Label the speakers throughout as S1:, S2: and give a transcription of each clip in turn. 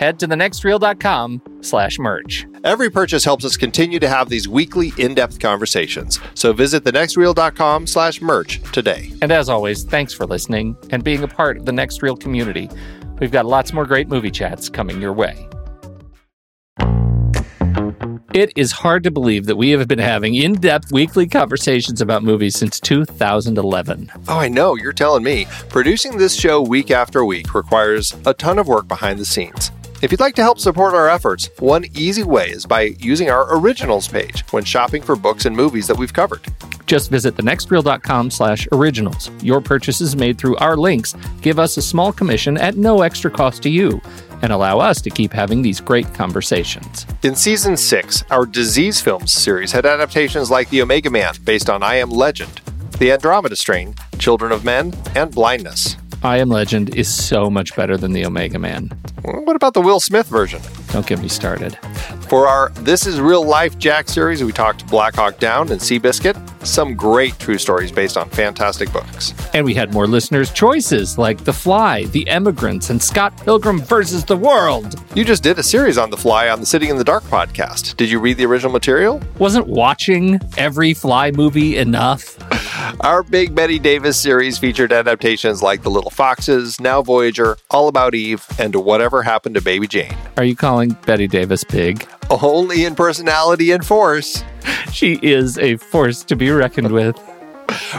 S1: head to thenextreel.com slash merch.
S2: Every purchase helps us continue to have these weekly in-depth conversations. So visit thenextreel.com slash merch today.
S1: And as always, thanks for listening and being a part of the Next Reel community. We've got lots more great movie chats coming your way. It is hard to believe that we have been having in depth weekly conversations about movies since 2011.
S2: Oh, I know, you're telling me. Producing this show week after week requires a ton of work behind the scenes. If you'd like to help support our efforts, one easy way is by using our originals page when shopping for books and movies that we've covered.
S1: Just visit thenextreel.com slash originals. Your purchases made through our links give us a small commission at no extra cost to you and allow us to keep having these great conversations.
S2: In season six, our Disease Films series had adaptations like The Omega Man, based on I Am Legend, The Andromeda Strain, Children of Men, and Blindness.
S1: I Am Legend is so much better than The Omega Man.
S2: What about the Will Smith version?
S1: Don't get me started.
S2: For our This Is Real Life Jack series, we talked Black Hawk Down and Seabiscuit, some great true stories based on fantastic books.
S1: And we had more listeners' choices like The Fly, The Emigrants, and Scott Pilgrim versus the World.
S2: You just did a series on The Fly on the Sitting in the Dark podcast. Did you read the original material?
S1: Wasn't watching every Fly movie enough?
S2: Our Big Bette Davis series featured adaptations like The Little Foxes, Now Voyager, All About Eve, and Whatever Happened to Baby Jane.
S1: Are you calling Bette Davis big?
S2: Only in personality and force.
S1: She is a force to be reckoned with.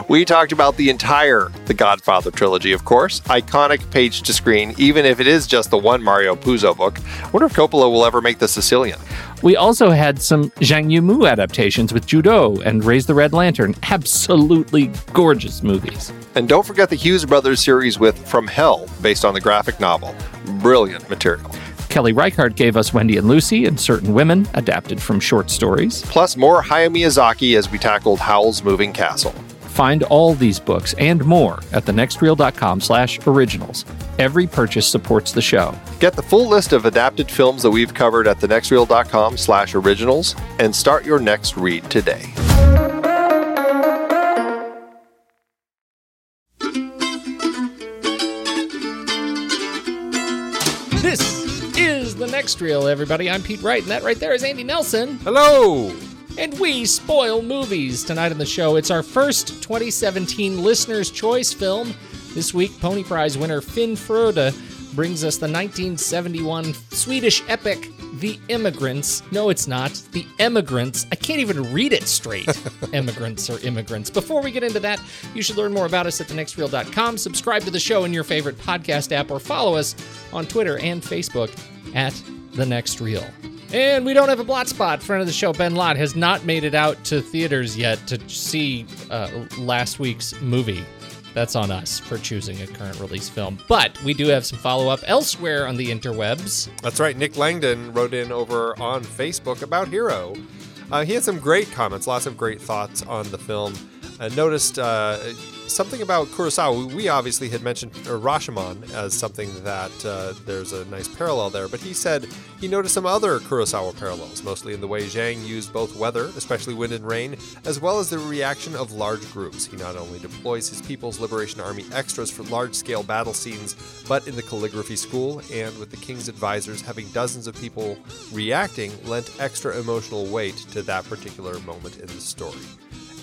S2: We talked about the entire The Godfather trilogy, of course. Iconic page to screen, even if it is just the one Mario Puzo book. I wonder if Coppola will ever make The Sicilian.
S1: We also had some Zhang Yimou adaptations with Ju Dou and Raise the Red Lantern. Absolutely gorgeous movies.
S2: And don't forget the Hughes Brothers series with From Hell, based on the graphic novel. Brilliant material.
S1: Kelly Reichardt gave us Wendy and Lucy and Certain Women, adapted from short stories.
S2: Plus more Hayao Miyazaki as we tackled Howl's Moving Castle.
S1: Find all these books and more at thenextreel.com slash originals. Every purchase supports the show.
S2: Get the full list of adapted films that we've covered at thenextreel.com slash originals and start your next read today.
S1: Reel, everybody. I'm Pete Wright, and that right there is Andy Nelson.
S3: Hello.
S1: And we spoil movies tonight on the show. It's our first 2017 Listener's Choice film. This week, Pony Prize winner Finn Frode brings us the 1971 Swedish epic The Immigrants. No, it's not. The Emigrants. I can't even read it straight. Emigrants or immigrants. Before we get into that, you should learn more about us at thenextreel.com. Subscribe to the show in your favorite podcast app or follow us on Twitter and Facebook at The Next Reel. And we don't have a blot spot. Friend of the show, Ben Lott, has not made it out to theaters yet to see uh, last week's movie. That's on us for choosing a current release film. But we do have some follow up elsewhere on the interwebs.
S3: That's right. Nick Langdon wrote in over on Facebook about Hero. Uh, he had some great comments, lots of great thoughts on the film.
S2: I noticed uh, something about Kurosawa. We obviously had mentioned uh, Rashomon as something that uh, there's a nice parallel there, but he said he noticed some other Kurosawa parallels, mostly in the way Zhang used both weather, especially wind and rain, as well as the reaction of large groups. He not only deploys his People's Liberation Army extras for large scale battle scenes, but in the calligraphy school and with the king's advisors having dozens of people reacting lent extra emotional weight to that particular moment in the story.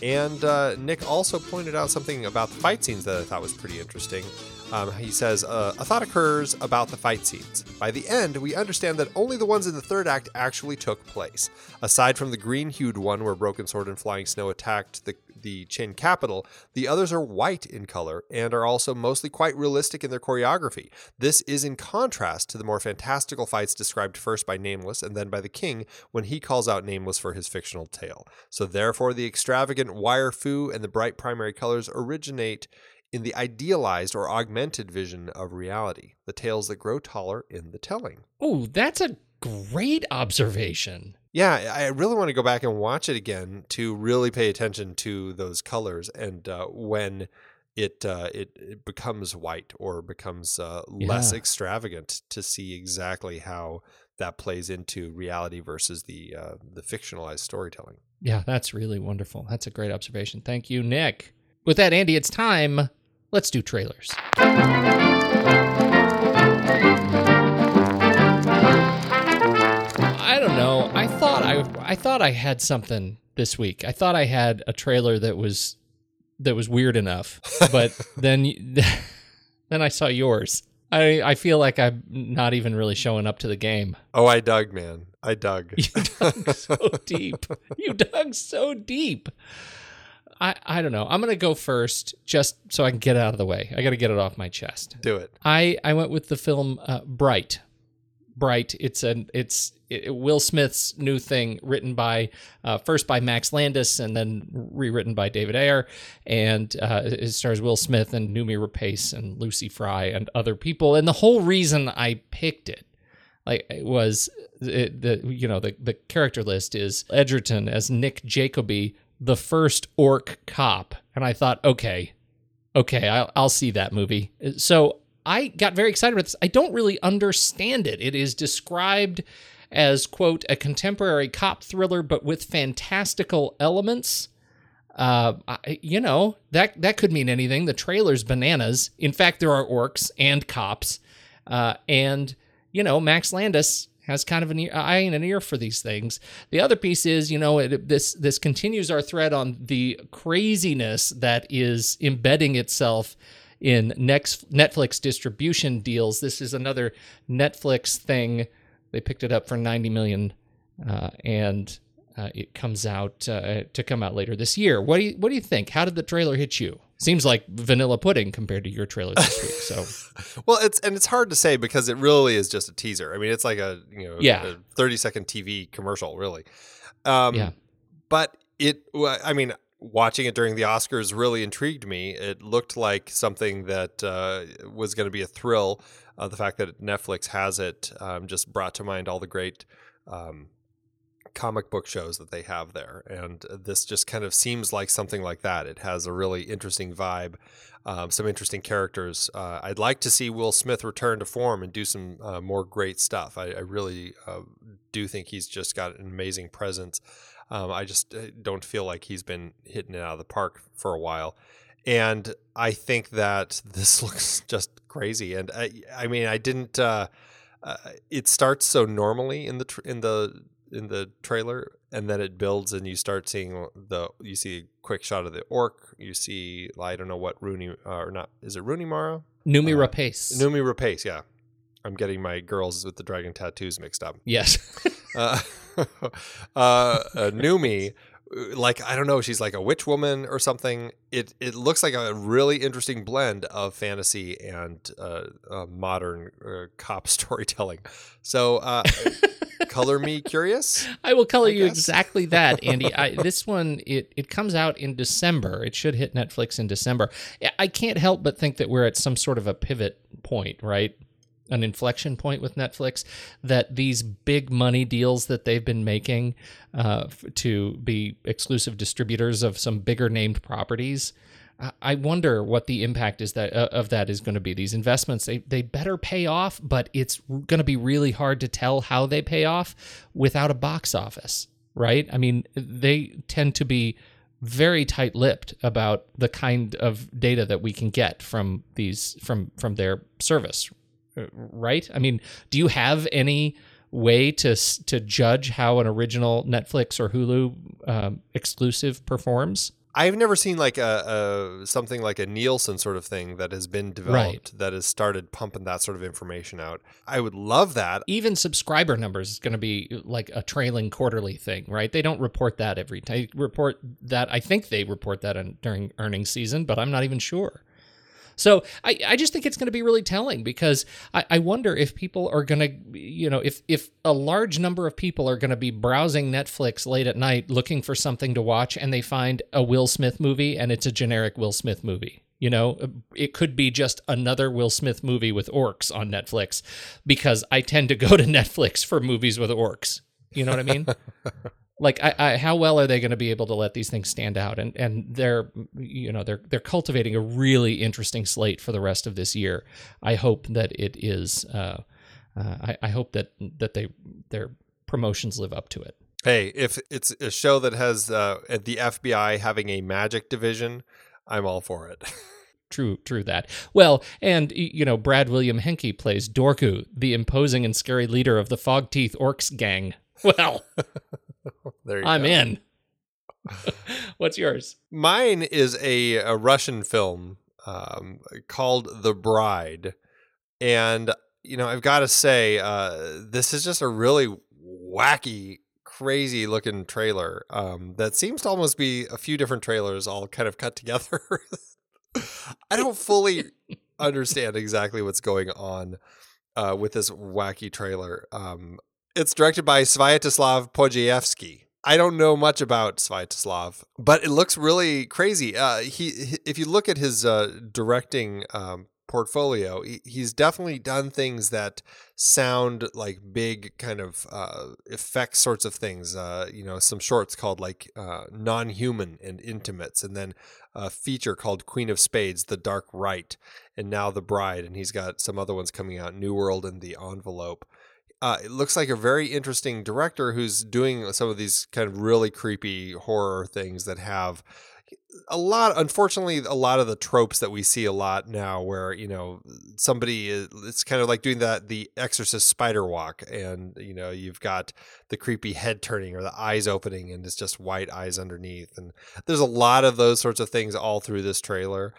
S2: And uh, Nick also pointed out something about the fight scenes that I thought was pretty interesting. Um, he says, uh, A thought occurs about the fight scenes. By the end, we understand that only the ones in the third act actually took place. Aside from the green hued one where Broken Sword and Flying Snow attacked the, the Qin capital, the others are white in color and are also mostly quite realistic in their choreography. This is in contrast to the more fantastical fights described first by Nameless and then by the King when he calls out Nameless for his fictional tale. So, therefore, the extravagant wire fu and the bright primary colors originate in the idealized or augmented vision of reality, the tales that grow taller in the telling.
S1: Oh, that's a great observation.
S2: Yeah, I really want to go back and watch it again to really pay attention to those colors and uh, when it, uh, it it becomes white or becomes uh, less
S1: Yeah.
S2: extravagant to see exactly how that plays into reality versus the uh, the fictionalized storytelling.
S1: Yeah, that's really wonderful. That's a great observation. Thank you, Nick. With that, Andy, it's time. Let's do trailers. I don't know. I thought I I thought I had something this week. I thought I had a trailer that was that was weird enough, but then then I saw yours. I I feel like I'm not even really showing up to the game.
S2: Oh, I dug, man. I dug.
S1: You dug so deep. You dug so deep. I, I don't know. I'm gonna go first, just so I can get it out of the way. I got to get it off my chest.
S2: Do it.
S1: I I went with the film uh, Bright. Bright. It's an it's it, Will Smith's new thing, written by uh, first by Max Landis and then rewritten by David Ayer, and uh, it stars Will Smith and Noomi Rapace and Lucy Fry and other people. And the whole reason I picked it like it was it, the you know the the character list is Edgerton as Nick Jacoby, the first orc cop, and I thought, okay, okay, I'll, I'll see that movie. So I got very excited about this. I don't really understand it. It is described as quote a contemporary cop thriller, but with fantastical elements. Uh, I, you know that that could mean anything. The trailer's bananas. In fact, there are orcs and cops, uh, and you know Max Landis has kind of an ear, eye and an ear for these things. The other piece is, you know, it, this this continues our thread on the craziness that is embedding itself in next Netflix distribution deals. This is another Netflix thing. They picked it up for 90 million, uh, and uh, it comes out uh, to come out later this year. What do you what do you think? How did the trailer hit you? Seems like vanilla pudding compared to your trailer this week. So
S2: Well, it's and it's hard to say because it really is just a teaser. I mean, it's like a you know
S1: Yeah.
S2: a thirty second TV commercial, really. Um,
S1: Yeah.
S2: But it, I mean, watching it during the Oscars really intrigued me. It looked like something that uh, was going to be a thrill. Uh, the fact that Netflix has it um, just brought to mind all the great. Um, comic book shows that they have there and this just kind of seems like something like that. It has a really interesting vibe um, some interesting characters. Uh, i'd like to see will smith return to form and do some uh, more great stuff. I, I really uh, do think he's just got an amazing presence. Um, i just uh, don't feel like he's been hitting it out of the park for a while. And i think that this looks just crazy. And i, I mean i didn't uh, uh, it starts so normally in the tr- in the in the trailer and then it builds and you start seeing the you see a quick shot of the orc you see i don't know what rooney uh, or not is it rooney mara
S1: Noomi
S2: Uh,
S1: Rapace.
S2: noomi rapace yeah i'm getting my girls with the dragon tattoos mixed up
S1: yes.
S2: uh, uh, uh, Noomi, like I don't know, she's like a witch woman or something. It it looks like a really interesting blend of fantasy and uh, uh, modern uh, cop storytelling. So, uh, color me curious.
S1: I will color
S2: I
S1: you
S2: guess.
S1: exactly that, Andy. I, this one it it comes out in December. It should hit Netflix in December. I can't help but think that we're at some sort of a pivot point, right? An inflection point with Netflix that these big money deals that they've been making uh, to be exclusive distributors of some bigger named properties. I- wonder what the impact is that uh, of that is going to be. These investments they they better pay off, but it's going to be really hard to tell how they pay off without a box office, right? I mean, they tend to be very tight-lipped about the kind of data that we can get from these from from their service right? I mean do you have any way to to judge how an original netflix or hulu um, exclusive performs?
S2: I've never seen like a, a something like a Nielsen sort of thing that has been developed that has started pumping that sort of information out. I would love that.
S1: even subscriber numbers is going to be like a trailing quarterly thing right? They don't report that every time report that i think they report that in, during earnings season but i'm not even sure So I, I just think it's going to be really telling because I, I wonder if people are going to, you know, if if a large number of people are going to be browsing Netflix late at night looking for something to watch and they find a Will Smith movie and it's a generic Will Smith movie. You know, it could be just another Will Smith movie with orcs on Netflix because I tend to go to Netflix for movies with orcs. You know what I mean? like I, I, how well are they going to be able to let these things stand out and and they're you know they're they're cultivating a really interesting slate for the rest of this year i hope that it is uh, uh, I, I hope that that they their promotions live up to it
S2: Hey, if it's a show that has uh, the FBI having a magic division, I'm all for it.
S1: True, true that. Well, and you know, Brad William Henke plays Dorghu, the imposing and scary leader of the Fog Teeth Orcs gang. Well,
S2: there you
S1: I'm
S2: go.
S1: in. What's yours?
S2: Mine is a, a Russian film um, called The Bride. And, you know, I've got to say, uh, this is just a really wacky, crazy looking trailer um, that seems to almost be a few different trailers all kind of cut together. I don't fully understand exactly what's going on uh, with this wacky trailer. Um, it's directed by Sviatoslav Podgaevsky. I don't know much about Sviatoslav, but it looks really crazy. Uh, he, if you look at his uh, directing um, portfolio, he, he's definitely done things that sound like big kind of uh, effects sorts of things. Uh, you know, some shorts called like uh, non-human and intimates, and then a feature called Queen of Spades: The Dark Rite, and now The Bride, and he's got some other ones coming out: New World and The Envelope uh, it looks like a very interesting director who's doing some of these kind of really creepy horror things that have a lot unfortunately a lot of the tropes that we see a lot now where you know somebody is it's kind of like doing that the exorcist spider walk and you know you've got the creepy head turning or the eyes opening and it's just white eyes underneath and there's a lot of those sorts of things all through this trailer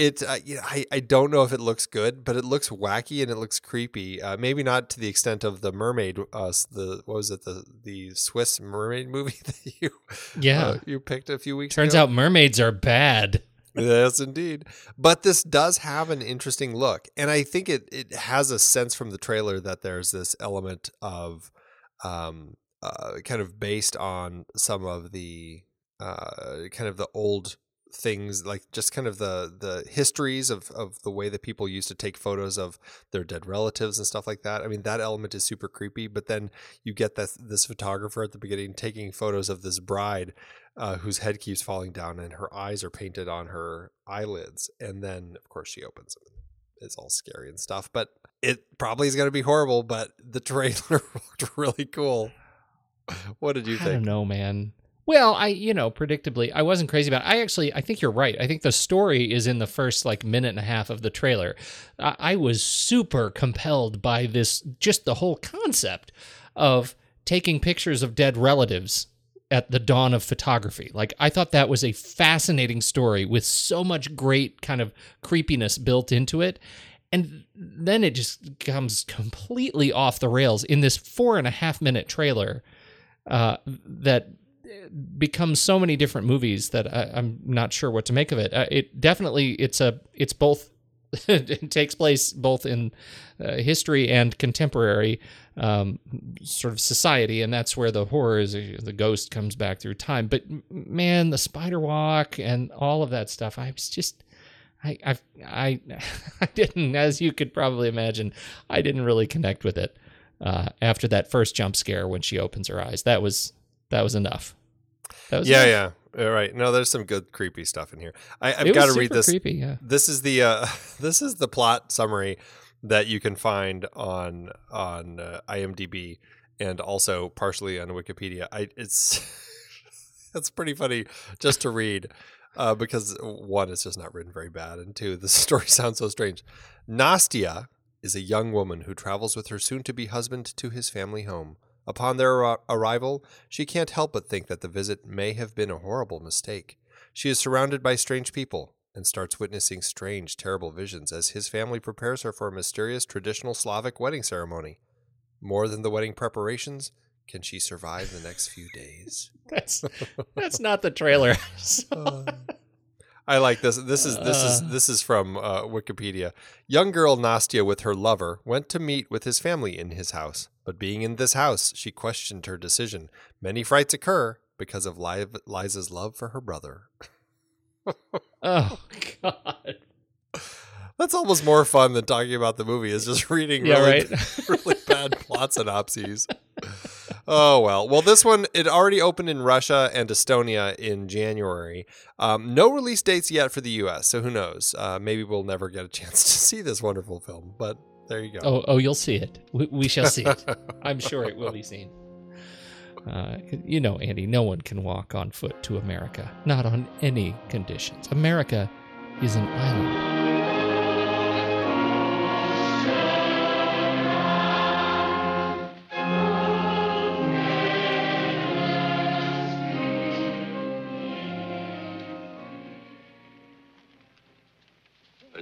S2: it uh, you know, I, I don't know if it looks good but it looks wacky and it looks creepy uh, maybe not to the extent of the mermaid uh the what was it the the swiss mermaid movie that you
S1: Yeah.
S2: uh, you picked a few weeks
S1: Turns
S2: ago
S1: out mermaids are bad.
S2: yes indeed but this does have an interesting look and i think it it has a sense from the trailer that there's this element of um uh kind of based on some of the uh kind of the old things like just kind of the the histories of of the way that people used to take photos of their dead relatives and stuff like that i mean that element is super creepy but then you get this this photographer at the beginning taking photos of this bride uh, whose head keeps falling down and her eyes are painted on her eyelids. And then, of course, she opens them. It's all scary and stuff, but it probably is going to be horrible. But the trailer looked really cool. What did you
S1: I don't
S2: think?
S1: know, man. Well, I you know, predictably, I wasn't crazy about. It. I actually, I think you're right. I think the story is in the first like minute and a half of the trailer. I, I was super compelled by this, just the whole concept of taking pictures of dead relatives at the dawn of photography. Like I thought that was a fascinating story with so much great kind of creepiness built into it. And then it just comes completely off the rails in this four and a half minute trailer uh, that becomes so many different movies that I, I'm not sure what to make of it. Uh, it definitely it's a it's both it takes place both in uh, history and contemporary um, sort of society, and that's where the horror is. The ghost comes back through time, but man, the spider walk and all of that stuff. I was just I, I, I, I didn't, as you could probably imagine, I didn't really connect with it uh, after that first jump scare when she opens her eyes. That was that was enough.
S2: Yeah,
S1: enough.
S2: yeah. All right. No, there's some good creepy stuff in here. I, I've got to read this.
S1: Creepy, yeah.
S2: This is the uh, this is the plot summary that you can find on on uh, IMDb and also partially on Wikipedia. I it's it's pretty funny just to read uh, because one, it's just not written very bad, and two, the story sounds so strange. Nastia is a young woman who travels with her soon-to-be husband to his family home. Upon their ar- arrival, she can't help but think that the visit may have been a horrible mistake. She is surrounded by strange people and starts witnessing strange, terrible visions as his family prepares her for a mysterious traditional Slavic wedding ceremony. More than the wedding preparations, can she survive the next few days?
S1: That's that's not the trailer.
S2: Um, I like this. This is this is
S1: Uh.
S2: this is from uh, Wikipedia. Young girl Nastia with her lover went to meet with his family in his house, but being in this house, she questioned her decision. Many frights occur because of Li- Liza's love for her brother.
S1: oh God.
S2: That's almost more fun than talking about the movie. Is just reading
S1: Yeah,
S2: really,
S1: right.
S2: really bad plot synopses. Oh well. Well, this one it already opened in Russia and Estonia in January. Um, no release dates yet for the U.S. So who knows? Uh, maybe we'll never get a chance to see this wonderful film. But there you go.
S1: Oh, oh, you'll see it. We, we shall see it. I'm sure it will be seen. Uh, you know, Andy, no one can walk on foot to America, not on any conditions. America is an island.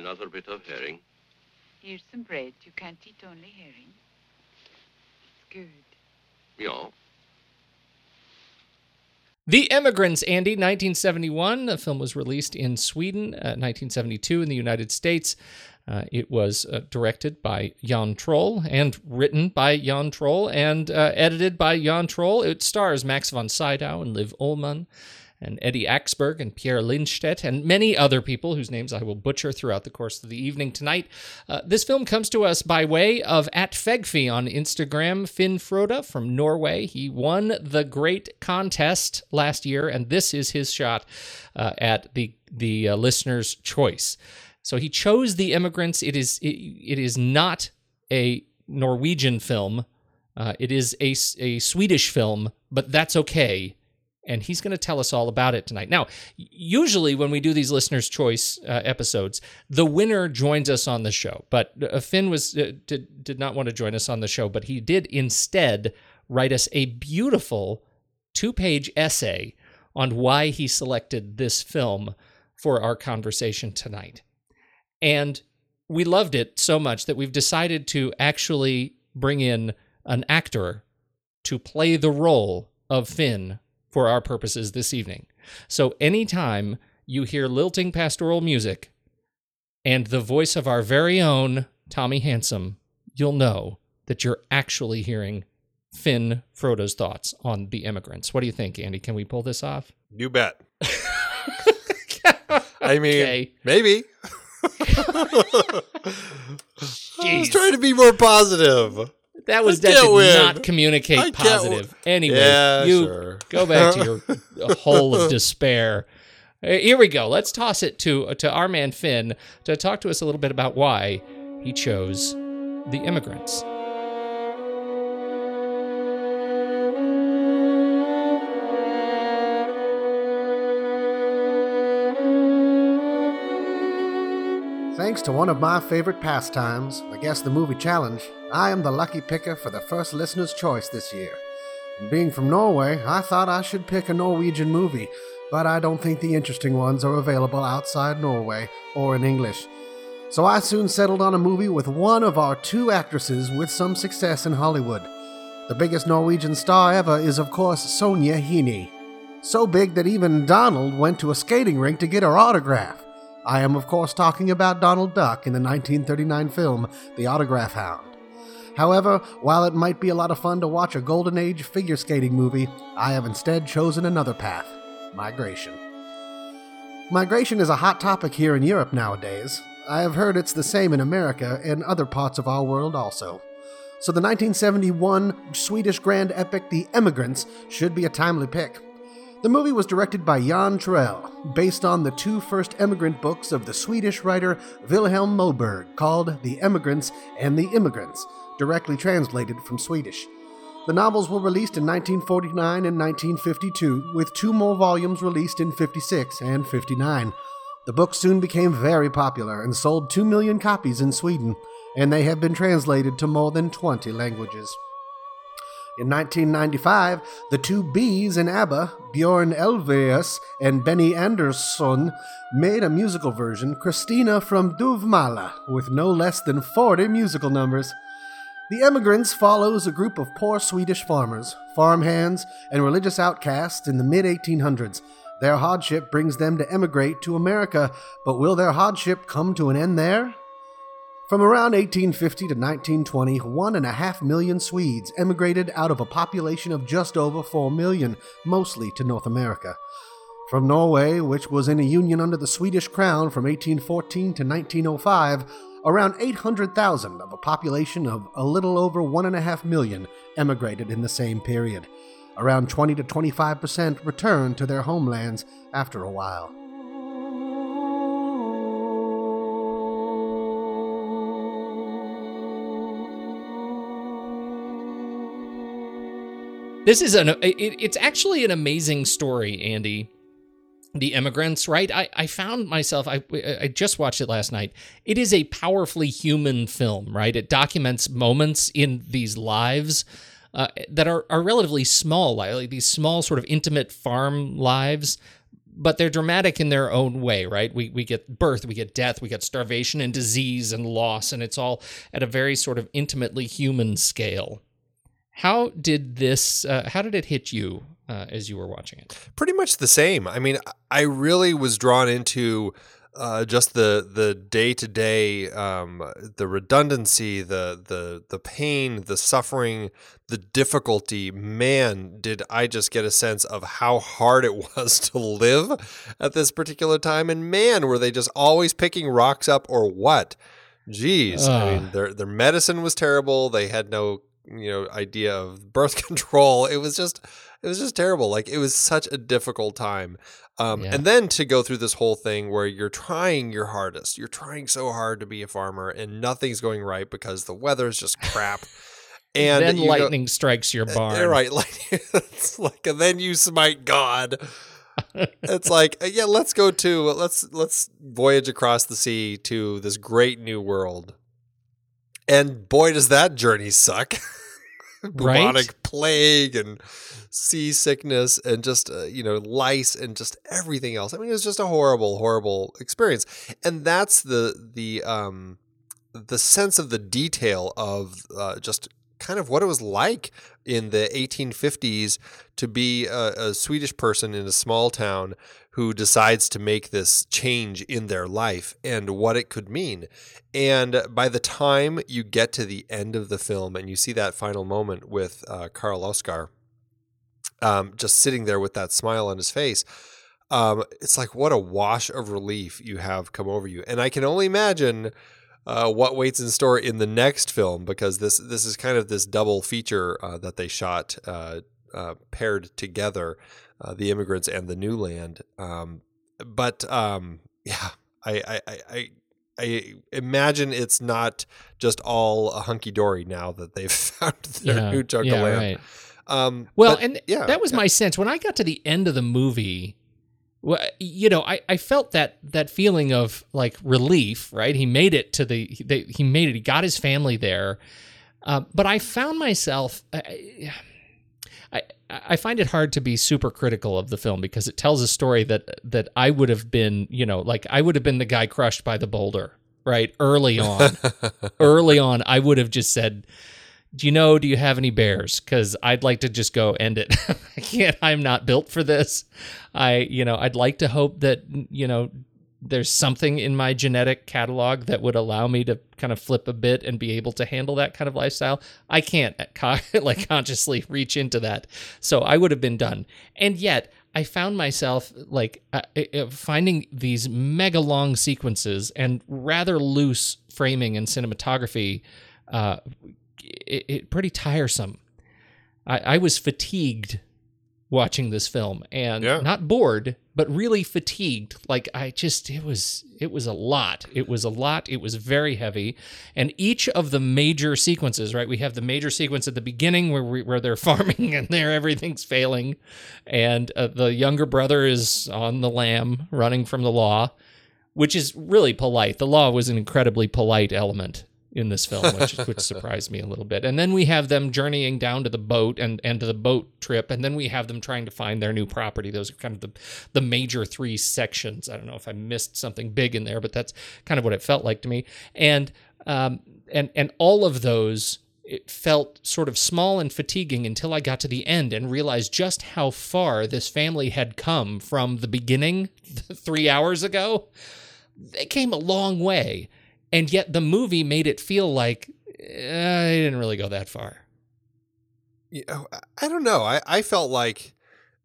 S4: Another bit of herring.
S5: Here's some bread. You can't eat only herring. It's good.
S4: Yeah.
S1: The Emigrants, Andy, 1971. The film was released in Sweden, uh, 1972 in the United States. Uh, it was uh, directed by Jan Troell and written by Jan Troell and uh, edited by Jan Troell. It stars Max von Sydow and Liv Ullmann and Eddie Axberg and Pierre Lindstedt and many other people whose names I will butcher throughout the course of the evening tonight. Uh, this film comes to us by way of at Fegfi on Instagram, Finn Frode from Norway. He won the great contest last year, and this is his shot uh, at the the uh, listener's choice. So he chose The Immigrants. It is it, it is not a Norwegian film. Uh, it is a, a Swedish film, but that's okay and he's going to tell us all about it tonight. Now, usually when we do these listeners' choice uh, episodes, the winner joins us on the show. But uh, Finn was uh, did did not want to join us on the show, but he did instead write us a beautiful two-page essay on why he selected this film for our conversation tonight. And we loved it so much that we've decided to actually bring in an actor to play the role of Finn for our purposes this evening. So anytime you hear lilting pastoral music and the voice of our very own Tommy Handsome, you'll know that you're actually hearing Finn Frode's thoughts on the immigrants. What do you think, Andy? Can we pull this off?
S2: You bet. I mean,
S1: Okay.
S2: maybe. I was trying to be more positive.
S1: That was that did
S2: win.
S1: not communicate positive. Anyway,
S2: Yeah,
S1: you
S2: sure.
S1: go back to your hole of despair. Uh, Here we go. Let's toss it to to our man Finn to talk to us a little bit about why he chose the immigrants.
S6: Thanks to one of my favorite pastimes, I guess the movie challenge, I am the lucky picker for the first listener's choice this year. Being from Norway, I thought I should pick a Norwegian movie, but I don't think the interesting ones are available outside Norway or in English. So I soon settled on a movie with one of our two actresses with some success in Hollywood. The biggest Norwegian star ever is, of course, Sonja Henie. So big that even Donald went to a skating rink to get her autograph. I am, of course, talking about Donald Duck in the 1939 film The Autograph Hound. However, while it might be a lot of fun to watch a Golden Age figure skating movie, I have instead chosen another path migration. Migration is a hot topic here in Europe nowadays. I have heard it's the same in America and other parts of our world also. So the 1971 Swedish grand epic The Emigrants should be a timely pick. The movie was directed by Jan Troell, based on the two first emigrant books of the Swedish writer Vilhelm Moberg called The Emigrants and The Immigrants, directly translated from Swedish. The novels were released in 1949 and 1952, with two more volumes released in 56 and 59. The books soon became very popular and sold 2 million copies in Sweden, and they have been translated to more than 20 languages. In 1995, the two Bs in ABBA, Bjorn Ulvaeus and Benny Andersson, made a musical version, Kristina from Duvemåla, with no less than 40 musical numbers. The Emigrants follows a group of poor Swedish farmers, farmhands, and religious outcasts in the mid 1800s. Their hardship brings them to emigrate to America, but will their hardship come to an end there? From around 1850 to 1920, one and a half million Swedes emigrated out of a population of just over 4 million, mostly to North America. From Norway, which was in a union under the Swedish crown from 1814 to 1905, around 800,000 of a population of a little over 1.5 million emigrated in the same period. Around 20 to 25 percent returned to their homelands after a while.
S1: This is an it, it's actually an amazing story, Andy. The immigrants, right? I, I found myself I I just watched it last night. It is a powerfully human film, right? It documents moments in these lives uh, that are are relatively small, like these small sort of intimate farm lives but they're dramatic in their own way, right? We we get birth, we get death, we get starvation and disease and loss, and it's all at a very sort of intimately human scale. How did this? Uh, how did it hit you uh, as you were watching it?
S2: Pretty much the same. I mean, I really was drawn into uh, just the the day to day, the redundancy, the the the pain, the suffering, the difficulty. Man, did I just get a sense of how hard it was to live at this particular time, and man, were they just always picking rocks up or what? Jeez, I mean, their their medicine was terrible. They had no you know idea of birth control. It was just it was just terrible. Like it was such a difficult time. Um, yeah. and then to go through this whole thing where you're trying your hardest you're trying so hard to be a farmer and nothing's going right because the weather is just crap.
S1: And then lightning go, strikes your eh, barn.
S2: right like it's like and then you smite god. It's like uh, yeah let's go to let's let's voyage across the sea to this great new world and boy does that journey suck bubonic right? plague and seasickness and just uh, you know lice and just everything else. I mean, it was just a horrible, horrible experience, and that's the the um the sense of the detail of uh, just kind of what it was like in the 1850s to be a, a, Swedish person in a small town who decides to make this change in their life and what it could mean. And by the time you get to the end of the film and you see that final moment with uh, Karl Oskar, um, just sitting there with that smile on his face, um, it's like what a wash of relief you have come over you. And I can only imagine uh, what waits in store in the next film because this this is kind of this double feature uh, that they shot uh, uh paired together, uh, the immigrants and the new land. Um, but um, yeah, I, I, I I imagine it's not just all a hunky dory now that they've found their yeah, new chunk
S1: yeah,
S2: of land.
S1: Right. Um, well, but, and yeah, that was my sense when I got to the end of the movie. Well, you know, I, I felt that that feeling of like relief, right? He made it to the they, he made it. He got his family there, uh, but I found myself. I, I I find it hard to be super critical of the film because it tells a story that that I would have been, you know, like I would have been the guy crushed by the boulder, right? Early on, early on, I would have just said, do you know, do you have any bears? Because I'd like to just go end it. I can't, I'm not built for this. I, you know, I'd like to hope that, you know, there's something in my genetic catalog that would allow me to kind of flip a bit and be able to handle that kind of lifestyle. I can't like consciously reach into that. So I would have been done. And yet I found myself like uh, uh, finding these mega long sequences and rather loose framing and cinematography. Uh, it, it pretty tiresome. I, I was fatigued watching this film and
S2: Yeah.
S1: not bored but really fatigued. Like i just it was it was a lot. It was a lot. It was very heavy. And each of the major sequences right? We have the major sequence at the beginning where we, where they're farming and there everything's failing. And uh, the younger brother is on the lam running from the law which is really polite. The law was an incredibly polite element in this film, which which surprised me a little bit. And then we have them journeying down to the boat and and to the boat trip, and then we have them trying to find their new property. Those are kind of the the major three sections. I don't know if I missed something big in there, but that's kind of what it felt like to me. And um and and all of those it felt sort of small and fatiguing until I got to the end and realized just how far this family had come from the beginning three hours ago. They came a long way, and yet the movie made it feel like eh, they didn't really go that far.
S2: You know, I- I don't know. I, I felt like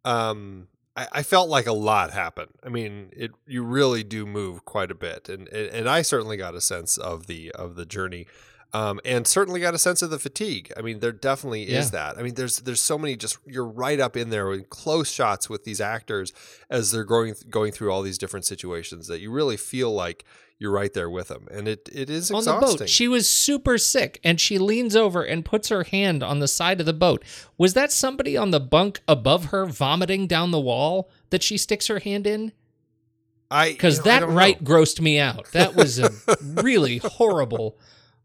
S2: um I, I felt like a lot happened. I mean, it you really do move quite a bit, and and, I certainly got a sense of the of the journey, um, and certainly got a sense of the fatigue. I mean, there definitely is that. I mean, there's there's so many just you're right up in there in close shots with these actors as they're going going through all these different situations that you really feel like you're right there with them, and it it is
S1: on the boat. She was super sick and she leans over and puts her hand on the side of the boat. Was that somebody on the bunk above her vomiting down the wall that she sticks her hand in?
S2: I
S1: Because
S2: you know, I
S1: that
S2: don't know.
S1: right grossed me out. That was a really horrible,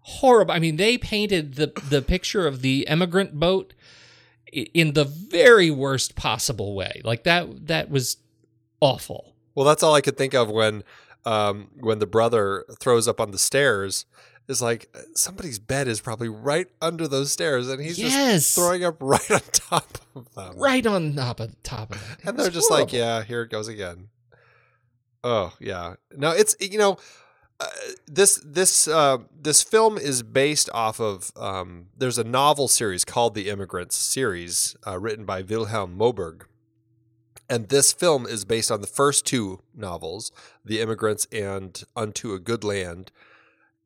S1: horrible. I mean, they painted the the picture of the emigrant boat in the very worst possible way. Like that that was awful.
S2: Well, that's all I could think of when um, when the brother throws up on the stairs. Is like somebody's bed is probably right under those stairs, and he's
S1: Yes.
S2: just throwing up right on top of them.
S1: Right on top of top of. It
S2: and they're just like, "Yeah, here it goes again." Oh yeah, no, it's you know, uh, this this uh, this film is based off of um, there's a novel series called the Immigrants series, uh, written by Vilhelm Moberg, and this film is based on the first two novels, The Immigrants and Unto a Good Land.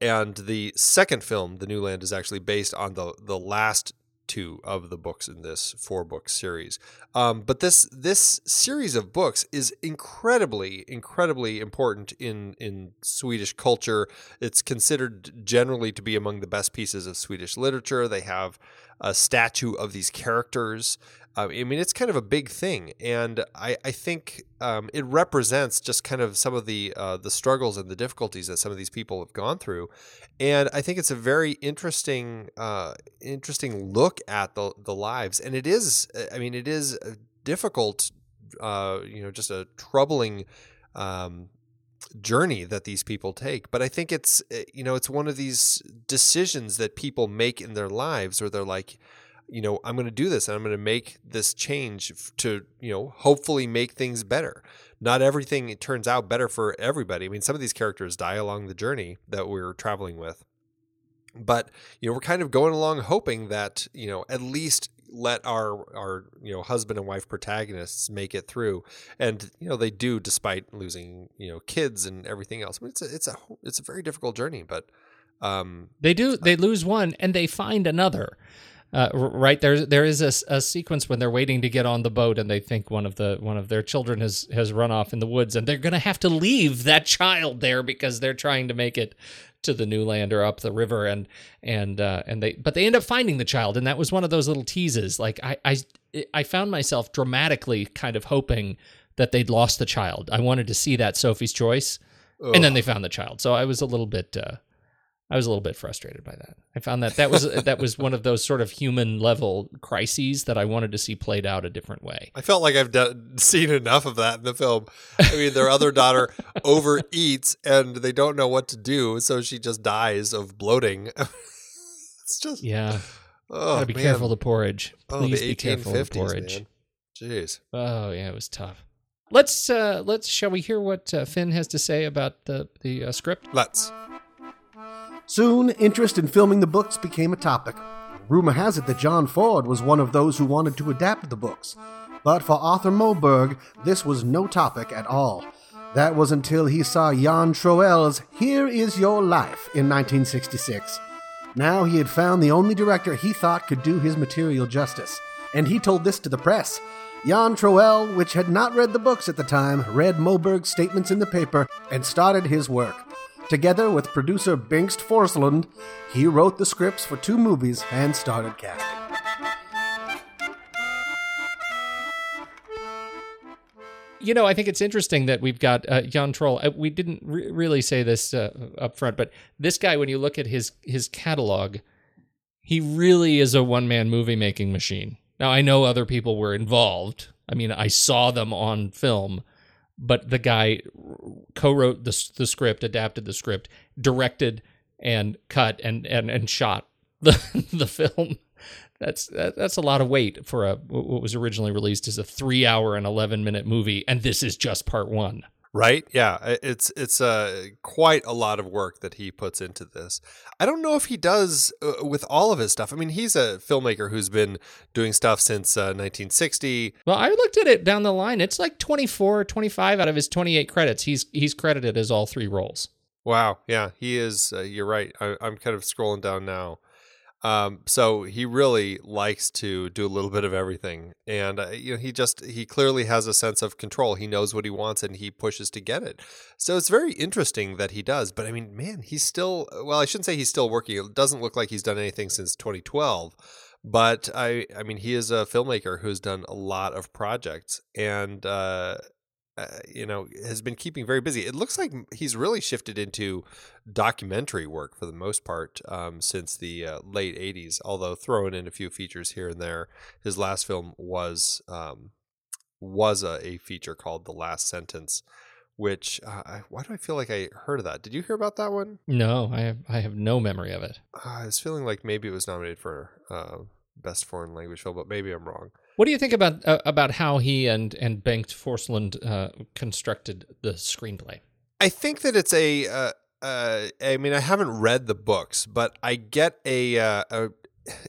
S2: And the second film, The New Land, is actually based on the the last two of the books in this four book series. Um, but this this series of books is incredibly incredibly important in in Swedish culture. It's considered generally to be among the best pieces of Swedish literature. They have a statue of these characters. Um, I mean, it's kind of a big thing, and I, I think um, it represents just kind of some of the uh, the struggles and the difficulties that some of these people have gone through, and I think it's a very interesting uh, interesting look at the the lives, and it is, I mean, it is difficult, uh, you know, just a troubling. Um, journey that these people take but i think it's uh, you know it's one of these decisions that people make in their lives where they're like you know i'm going to do this and i'm going to make this change to you know hopefully make things better. Not everything turns out better for everybody. I mean some of these characters die along the journey that we're traveling with but you know we're kind of going along hoping that you know at least let our our you know husband and wife protagonists make it through and you know they do despite losing you know kids and everything else I mean, it's a it's a it's a very difficult journey but um
S1: They do. They lose one and they find another. Uh, right there, there is a sequence when they're waiting to get on the boat, and they think one of the one of their children has has run off in the woods, and they're going to have to leave that child there because they're trying to make it to the new land or up the river, and and uh, and they but they end up finding the child, and that was one of those little teases. Like I I I found myself dramatically kind of hoping that they'd lost the child. I wanted to see that Sophie's choice, and then they found the child. So I was a little bit uh, I was a little bit frustrated by that. I found that that was that was one of those sort of human level crises that I wanted to see played out a different way.
S2: I felt like I've done, seen enough of that in the film. I mean, their other daughter overeats and they don't know what to do, so she just dies of bloating. it's just
S1: Yeah,
S2: oh,
S1: gotta be
S2: man.
S1: careful of the porridge.
S2: Oh,
S1: Please
S2: the
S1: be careful of the porridge.
S2: man. Jeez.
S1: Oh yeah, it was tough. Let's uh let's shall we hear what uh, Finn has to say about the the uh, script?
S2: Let's.
S6: Soon, interest in filming the books became a topic. Rumor has it that John Ford was one of those who wanted to adapt the books. But for Arthur Moberg, this was no topic at all. That was until he saw Jan Troell's Here Is Your Life in 1966. Now he had found the only director he thought could do his material justice, and he told this to the press. Jan Troell, which had not read the books at the time, read Moberg's statements in the paper and started his work. Together with producer Bengt Forslund, he wrote the scripts for two movies and started casting.
S1: You know, I think it's interesting that we've got uh, Jan Troell. Uh, we didn't re- really say this uh, up front, but this guy, when you look at his his catalog, he really is a one man movie making machine. Now, I know other people were involved. I mean, I saw them on film, but the guy co-wrote the the script, adapted the script, directed and cut and and and shot the the film. That's that, that's a lot of weight for a what was originally released as a three hour and eleven minute movie, and this is just part one.
S2: Right? Yeah, it's it's uh, quite a lot of work that he puts into this. I don't know if he does uh, with all of his stuff. I mean, he's a filmmaker who's been doing stuff since uh, 1960.
S1: Well, I looked at it down the line. It's like 24, 25 out of his 28 credits. He's he's credited as all three roles.
S2: Wow. Yeah, he is. Uh, you're right. I, I'm kind of scrolling down now. Um, so he really likes to do a little bit of everything, and uh, you know he just he clearly has a sense of control. He knows what he wants, and he pushes to get it. So it's very interesting that he does. But I mean, man, he's still well. I shouldn't say he's still working. It doesn't look like he's done anything since 2012. But I, I mean, he is a filmmaker who's done a lot of projects, and uh, uh, you know, has been keeping very busy. It looks like he's really shifted into documentary work for the most part um, since the uh, late '80s. Although throwing in a few features here and there, his last film was um, was a, a, feature called "The Last Sentence." Which uh, why do I feel like I heard of that? Did you hear about that one?
S1: No, I have I have no memory of it.
S2: I was feeling like maybe it was nominated for uh, best foreign language film, but maybe I'm wrong.
S1: What do you think about uh, about how he and and Bengt Forslund uh, constructed the screenplay?
S2: I think that it's a. Uh, uh, I mean, I haven't read the books, but I get a, uh, a.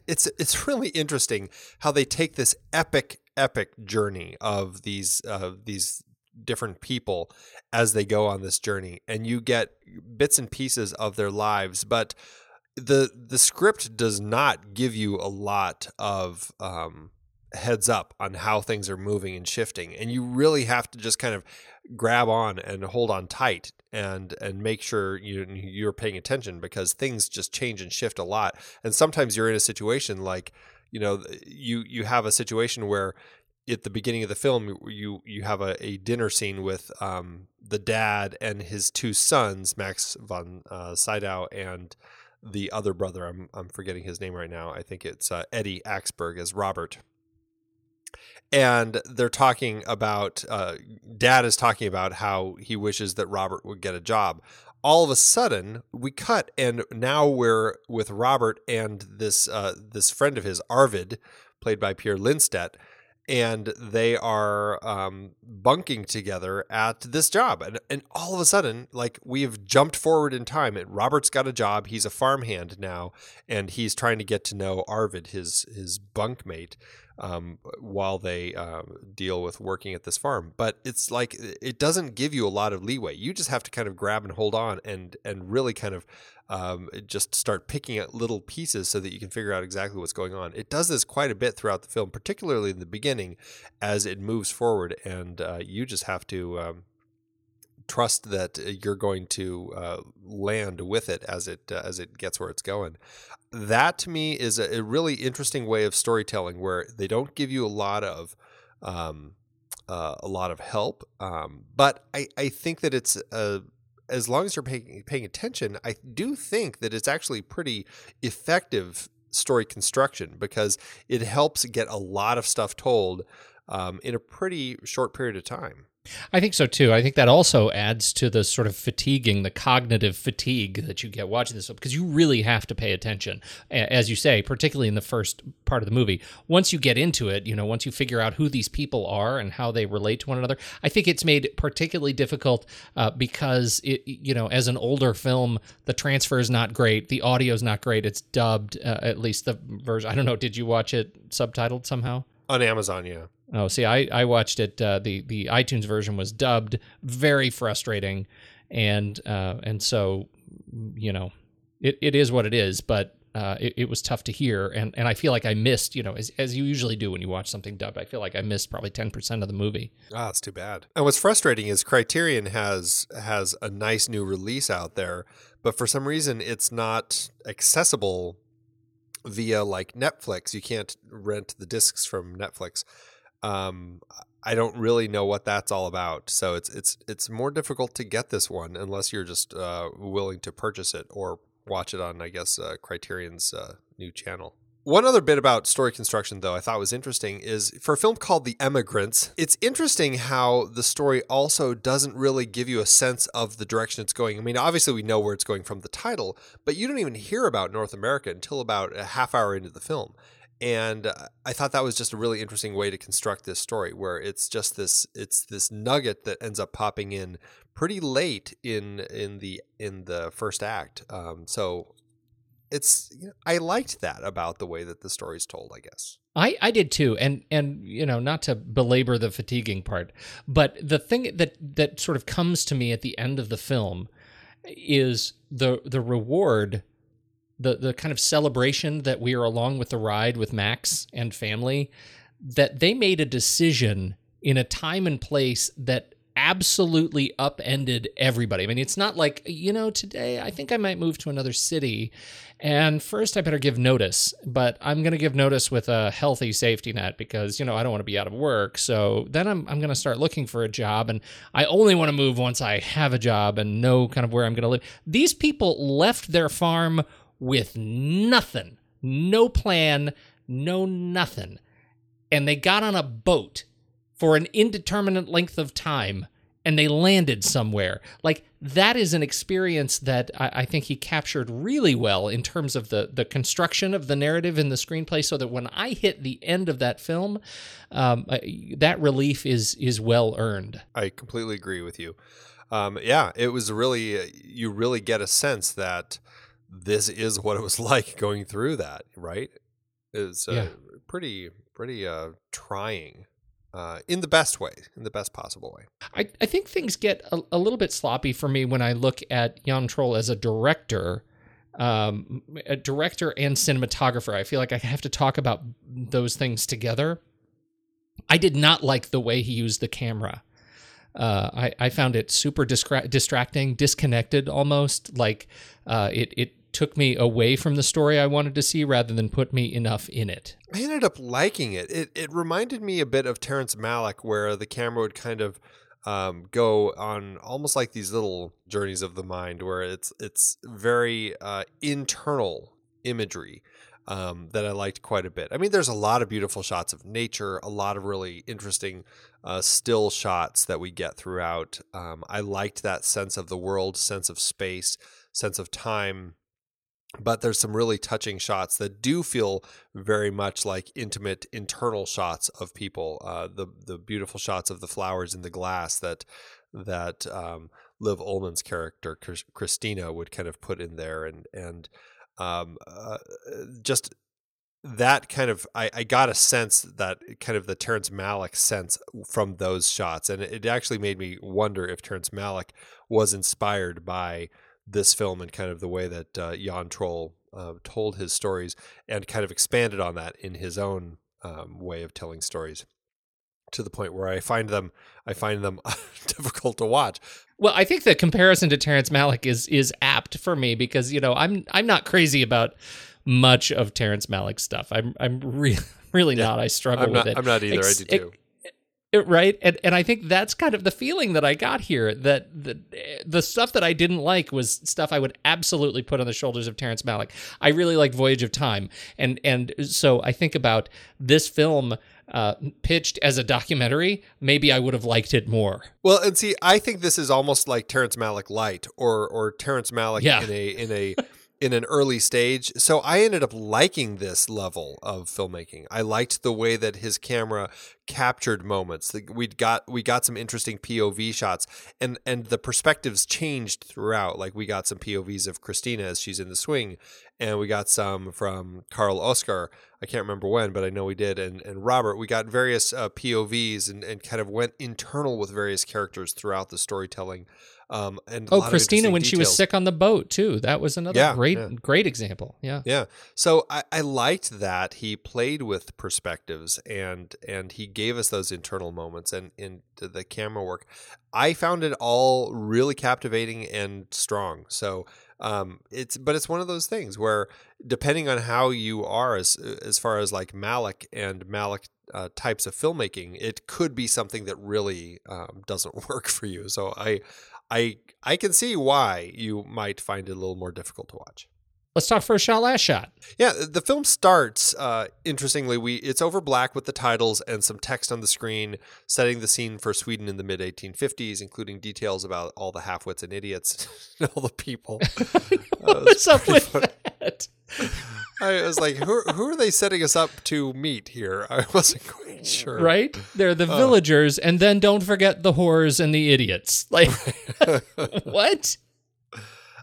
S2: It's it's really interesting how they take this epic epic journey of these these different people as they go on this journey, and you get bits and pieces of their lives, but the the script does not give you a lot of um, heads up on how things are moving and shifting and you really have to just kind of grab on and hold on tight and and make sure you you're paying attention because things just change and shift a lot. And sometimes you're in a situation like you know you you have a situation where at the beginning of the film you you have a, a dinner scene with um, the dad and his two sons Max von uh, Sydow and the other brother I'm I'm forgetting his name right now I think it's uh, Eddie Axberg as Robert and they're talking about uh, dad is talking about how he wishes that robert would get a job. All of a sudden we cut and now we're with robert and this uh, this friend of his arvid played by pierre lindstedt and they are um, bunking together at this job. And, and all of a sudden like we've jumped forward in time and robert's got a job. He's a farmhand now and he's trying to get to know arvid his his bunkmate um, while they uh, deal with working at this farm. But it's like it doesn't give you a lot of leeway. You just have to kind of grab and hold on and and really kind of um, just start picking at little pieces so that you can figure out exactly what's going on. It does this quite a bit throughout the film, particularly in the beginning as it moves forward, and uh, you just have to. Um, trust that uh, you're going to uh, land with it as it uh, as it gets where it's going. That to me is a, a, really interesting way of storytelling where they don't give you a lot of um, uh, a lot of help, um, but I, I think that it's uh, as long as you're paying paying attention, I do think that it's actually pretty effective story construction because it helps get a lot of stuff told um, in a pretty short period of time.
S1: I think so too. I think that also adds to the sort of fatiguing, the cognitive fatigue that you get watching this film because you really have to pay attention, as you say, particularly in the first part of the movie. Once you get into it, you know, once you figure out who these people are and how they relate to one another, I think it's made particularly difficult uh, because it, you know, as an older film, the transfer is not great, the audio is not great. It's dubbed, uh, at least the version. I don't know. Did you watch it subtitled somehow?
S2: On Amazon, yeah.
S1: Oh, see, I, I watched it. Uh, the the iTunes version was dubbed, very frustrating, and uh, and so you know, it, it is what it is. But uh, it, it was tough to hear, and, and I feel like I missed, you know, as, as you usually do when you watch something dubbed. I feel like I missed probably ten percent of the movie.
S2: Ah, it's too bad. And what's frustrating is Criterion has has a nice new release out there, but for some reason it's not accessible via like Netflix. You can't rent the discs from Netflix. Um, I don't really know what that's all about. So it's it's it's more difficult to get this one unless you're just uh, willing to purchase it or watch it on, I guess, uh, Criterion's uh, new channel. One other bit about story construction, though, I thought was interesting is for a film called The Emigrants, it's interesting how the story also doesn't really give you a sense of the direction it's going. I mean, obviously, we know where it's going from the title, but you don't even hear about North America until about a half hour into the film. And uh, I thought that was just a really interesting way to construct this story, where it's just this it's this nugget that ends up popping in pretty late in in the in the first act. Um, so it's you know, I liked that about the way that the story's told. I guess
S1: I, I did too, and and you know not to belabor the fatiguing part, but the thing that that sort of comes to me at the end of the film is the the reward, the the kind of celebration that we are along with the ride with Max and family, that they made a decision in a time and place that absolutely upended everybody. I mean, it's not like, you know, today I think I might move to another city and first I better give notice, but I'm going to give notice with a healthy safety net because, you know, I don't want to be out of work. So then I'm, I'm going to start looking for a job and I only want to move once I have a job and know kind of where I'm going to live. These people left their farm with nothing, no plan, no nothing. And they got on a boat for an indeterminate length of time and they landed somewhere. Like that is an experience that I, I, think he captured really well in terms of the the construction of the narrative in the screenplay. So that when I hit the end of that film, um, that relief is is well earned.
S2: I completely agree with you. Um, yeah, it was really you really get a sense that this is what it was like going through that. Right? It's uh, yeah. pretty pretty uh, trying uh, in the best way, in the best possible way.
S1: I, I think things get a, a little bit sloppy for me when I look at Jan Troell as a director, um, a director and cinematographer. I feel like I have to talk about those things together. I did not like the way he used the camera. Uh, I, I found it super distra- distracting, disconnected almost. Like uh, it, it took me away from the story I wanted to see rather than put me enough in it.
S2: I ended up liking it. It it reminded me a bit of Terrence Malick, where the camera would kind of um, go on almost like these little journeys of the mind, where it's it's very uh, internal imagery um, that I liked quite a bit. I mean, there's a lot of beautiful shots of nature, a lot of really interesting uh, still shots that we get throughout. Um, I liked that sense of the world, sense of space, sense of time but there's some really touching shots that do feel very much like intimate internal shots of people. Uh, the the beautiful shots of the flowers in the glass that that um, Liv Ullmann's character Christina would kind of put in there, and and um, uh, just that kind of I, I got a sense that kind of the Terrence Malick sense from those shots, and it actually made me wonder if Terrence Malick was inspired by this film and kind of the way that uh, Jan Troell uh, told his stories and kind of expanded on that in his own um, way of telling stories to the point where I find them I find them difficult to watch.
S1: Well, I think the comparison to Terrence Malick is is apt for me because you know I'm I'm not crazy about much of Terrence Malick stuff. I'm I'm really really yeah, not. I struggle
S2: I'm
S1: with
S2: not,
S1: it.
S2: I'm not either. Ex- I do too
S1: right and and i think that's kind of the feeling that i got here that the, the stuff that i didn't like was stuff i would absolutely put on the shoulders of terrence malick i really like voyage of time and and so i think about this film uh, pitched as a documentary, maybe I would have liked it more.
S2: Well, and see, I think this is almost like Terrence Malick light, or or Terrence Malick yeah. in a in a in an early stage. So I ended up liking this level of filmmaking. I liked the way that his camera captured moments. We got we got some interesting POV shots, and and the perspectives changed throughout. Like we got some POVs of Christina as she's in the swing, and we got some from Carl Oscar. I can't remember when, but I know we did. And and Robert, we got various uh, POVs and and kind of went internal with various characters throughout the storytelling. Um, and
S1: oh, Christina, when details. she was sick on the boat too, that was another yeah, great, yeah. great example. Yeah,
S2: yeah. So I, I liked that he played with perspectives and and he gave us those internal moments and in the camera work. I found it all really captivating and strong. So um, it's but it's one of those things where depending on how you are as as far as like Malick and Malick uh, types of filmmaking, it could be something that really um, doesn't work for you. So I I I can see why you might find it a little more difficult to watch.
S1: Let's talk first shot, last shot.
S2: Yeah, the film starts. Uh, interestingly, we it's over black with the titles and some text on the screen, setting the scene for Sweden in the mid 1850s, including details about all the halfwits and idiots, and all the people.
S1: Uh, What's up with funny. that?
S2: I was like, who, who are they setting us up to meet here? I wasn't quite sure.
S1: Right? They're the uh, villagers, and then don't forget the whores and the idiots. Like, what?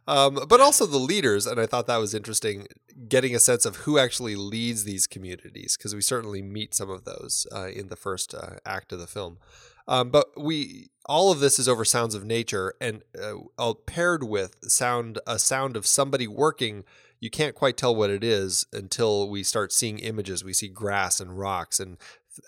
S2: Um, but also the leaders, and I thought that was interesting, getting a sense of who actually leads these communities, because we certainly meet some of those uh, in the first uh, act of the film. Um, but we all of this is over sounds of nature, and uh, paired with sound a sound of somebody working. You can't quite tell what it is until we start seeing images. We see grass and rocks, and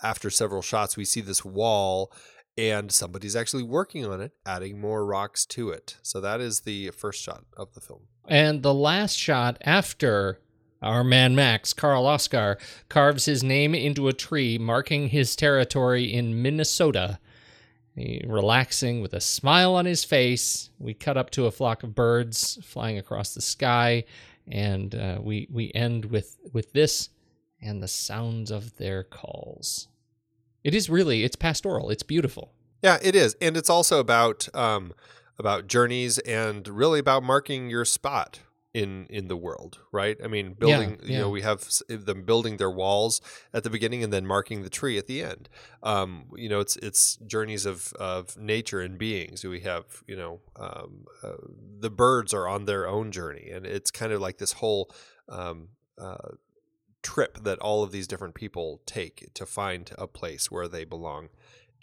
S2: after several shots, we see this wall, and somebody's actually working on it, adding more rocks to it. So that is the first shot of the film.
S1: And the last shot after our man Max, Carl Oscar, carves his name into a tree, marking his territory in Minnesota he, relaxing with a smile on his face. We cut up to a flock of birds flying across the sky, and uh, we we end with with this and the sounds of their calls. It is really it's pastoral. It's beautiful.
S2: Yeah, it is, and it's also about um, about journeys and really about marking your spot in in the world, right? I mean, building. Yeah, yeah. You know, we have them building their walls at the beginning and then marking the tree at the end. Um, you know, it's it's journeys of of nature and beings. We have you know um, uh, the birds are on their own journey, and it's kind of like this whole. Um, uh, trip that all of these different people take to find a place where they belong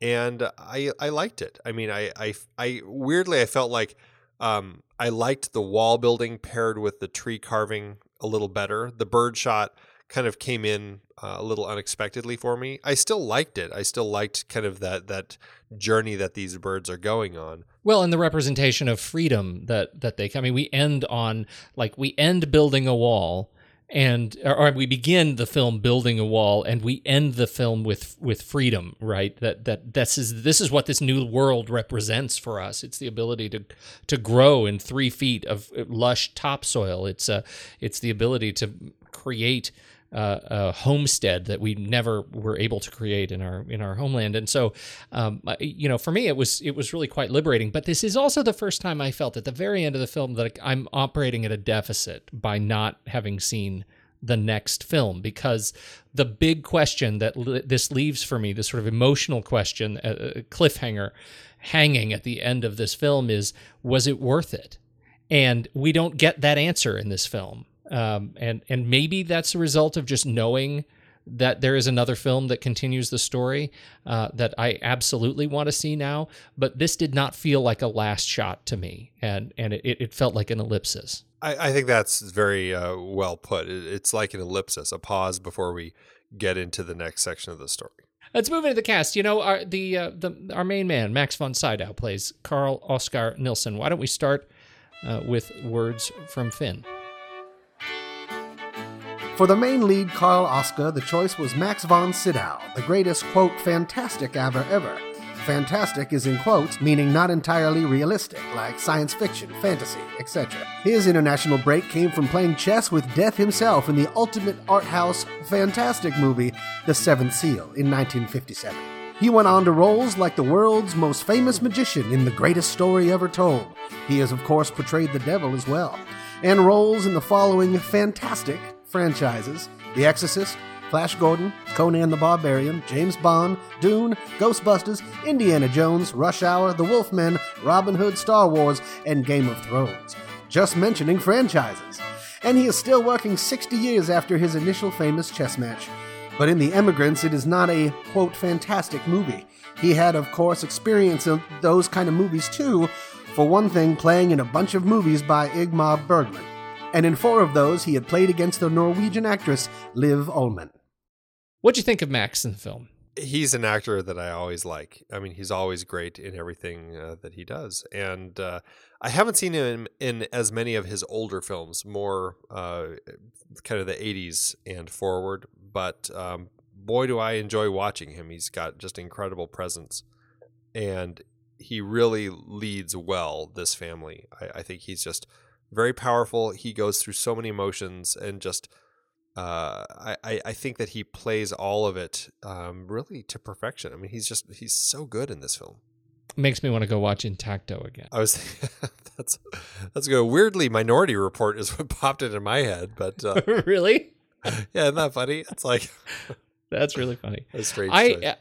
S2: and i i liked it i mean i i, I weirdly i felt like um, I liked the wall building paired with the tree carving a little better. The bird shot kind of came in uh, a little unexpectedly for me. I still liked it. I still liked kind of that that journey that these birds are going on.
S1: Well, and the representation of freedom that that they I mean we end on like we end building a wall and or we begin the film building a wall and we end the film with with freedom right? That that this is this is what this new world represents for us. It's the ability to to grow in three feet of lush topsoil. It's uh it's the ability to create uh, a homestead that we never were able to create in our in our homeland. And so, um, you know, for me, it was it was really quite liberating. But this is also the first time I felt at the very end of the film that I'm operating at a deficit by not having seen the next film because the big question that li- this leaves for me, this sort of emotional question, uh, cliffhanger hanging at the end of this film is was it worth it? And we don't get that answer in this film um, and and maybe that's a result of just knowing that there is another film that continues the story uh, that I absolutely want to see now. But this did not feel like a last shot to me, and and it, it felt like an ellipsis.
S2: I, I think that's very uh, well put. It's like an ellipsis, a pause before we get into the next section of the story.
S1: Let's move into the cast. You know, our the uh, the our main man Max von Sydow plays Carl Oscar Nilsson. Why don't we start uh, with words from Finn?
S6: For the main lead, Carl Oskar, the choice was Max von Sydow, the greatest, quote, fantastic ever ever. Fantastic is in quotes, meaning not entirely realistic, like science fiction, fantasy, etc. His international break came from playing chess with Death himself in the ultimate art house, fantastic movie, The Seventh Seal, in 1957. He went on to roles like the world's most famous magician in The Greatest Story Ever Told. He has, of course, portrayed the devil as well. and roles in the following fantastic franchises The Exorcist, Flash Gordon, Conan the Barbarian, James Bond, Dune, Ghostbusters, Indiana Jones, Rush Hour, The Wolfmen, Robin Hood, Star Wars, and Game of Thrones. Just mentioning franchises. And he is still working 60 years after his initial famous chess match. But in The Emigrants, it is not a, quote, fantastic movie. He had, of course, experience in those kind of movies too, for one thing, playing in a bunch of movies by Ingmar Bergman. And in four of those, he had played against the Norwegian actress Liv Ullmann.
S1: What'd you think of Max in the film?
S2: He's an actor that I always like. I mean, he's always great in everything uh, that he does. And uh, I haven't seen him in as many of his older films, more uh, kind of the 80s and forward. But um, boy, do I enjoy watching him. He's got just incredible presence. And he really leads well this family. I, I think he's just very powerful. He goes through so many emotions and just uh, I, I think that he plays all of it um, really to perfection. I mean, he's just he's so good in this film.
S1: Makes me want to go watch Intacto again.
S2: I was that's that's good. Weirdly, Minority Report is what popped into my head, but uh,
S1: really,
S2: yeah, isn't that funny? It's like
S1: that's really funny.
S2: a strange.
S1: I
S2: choice.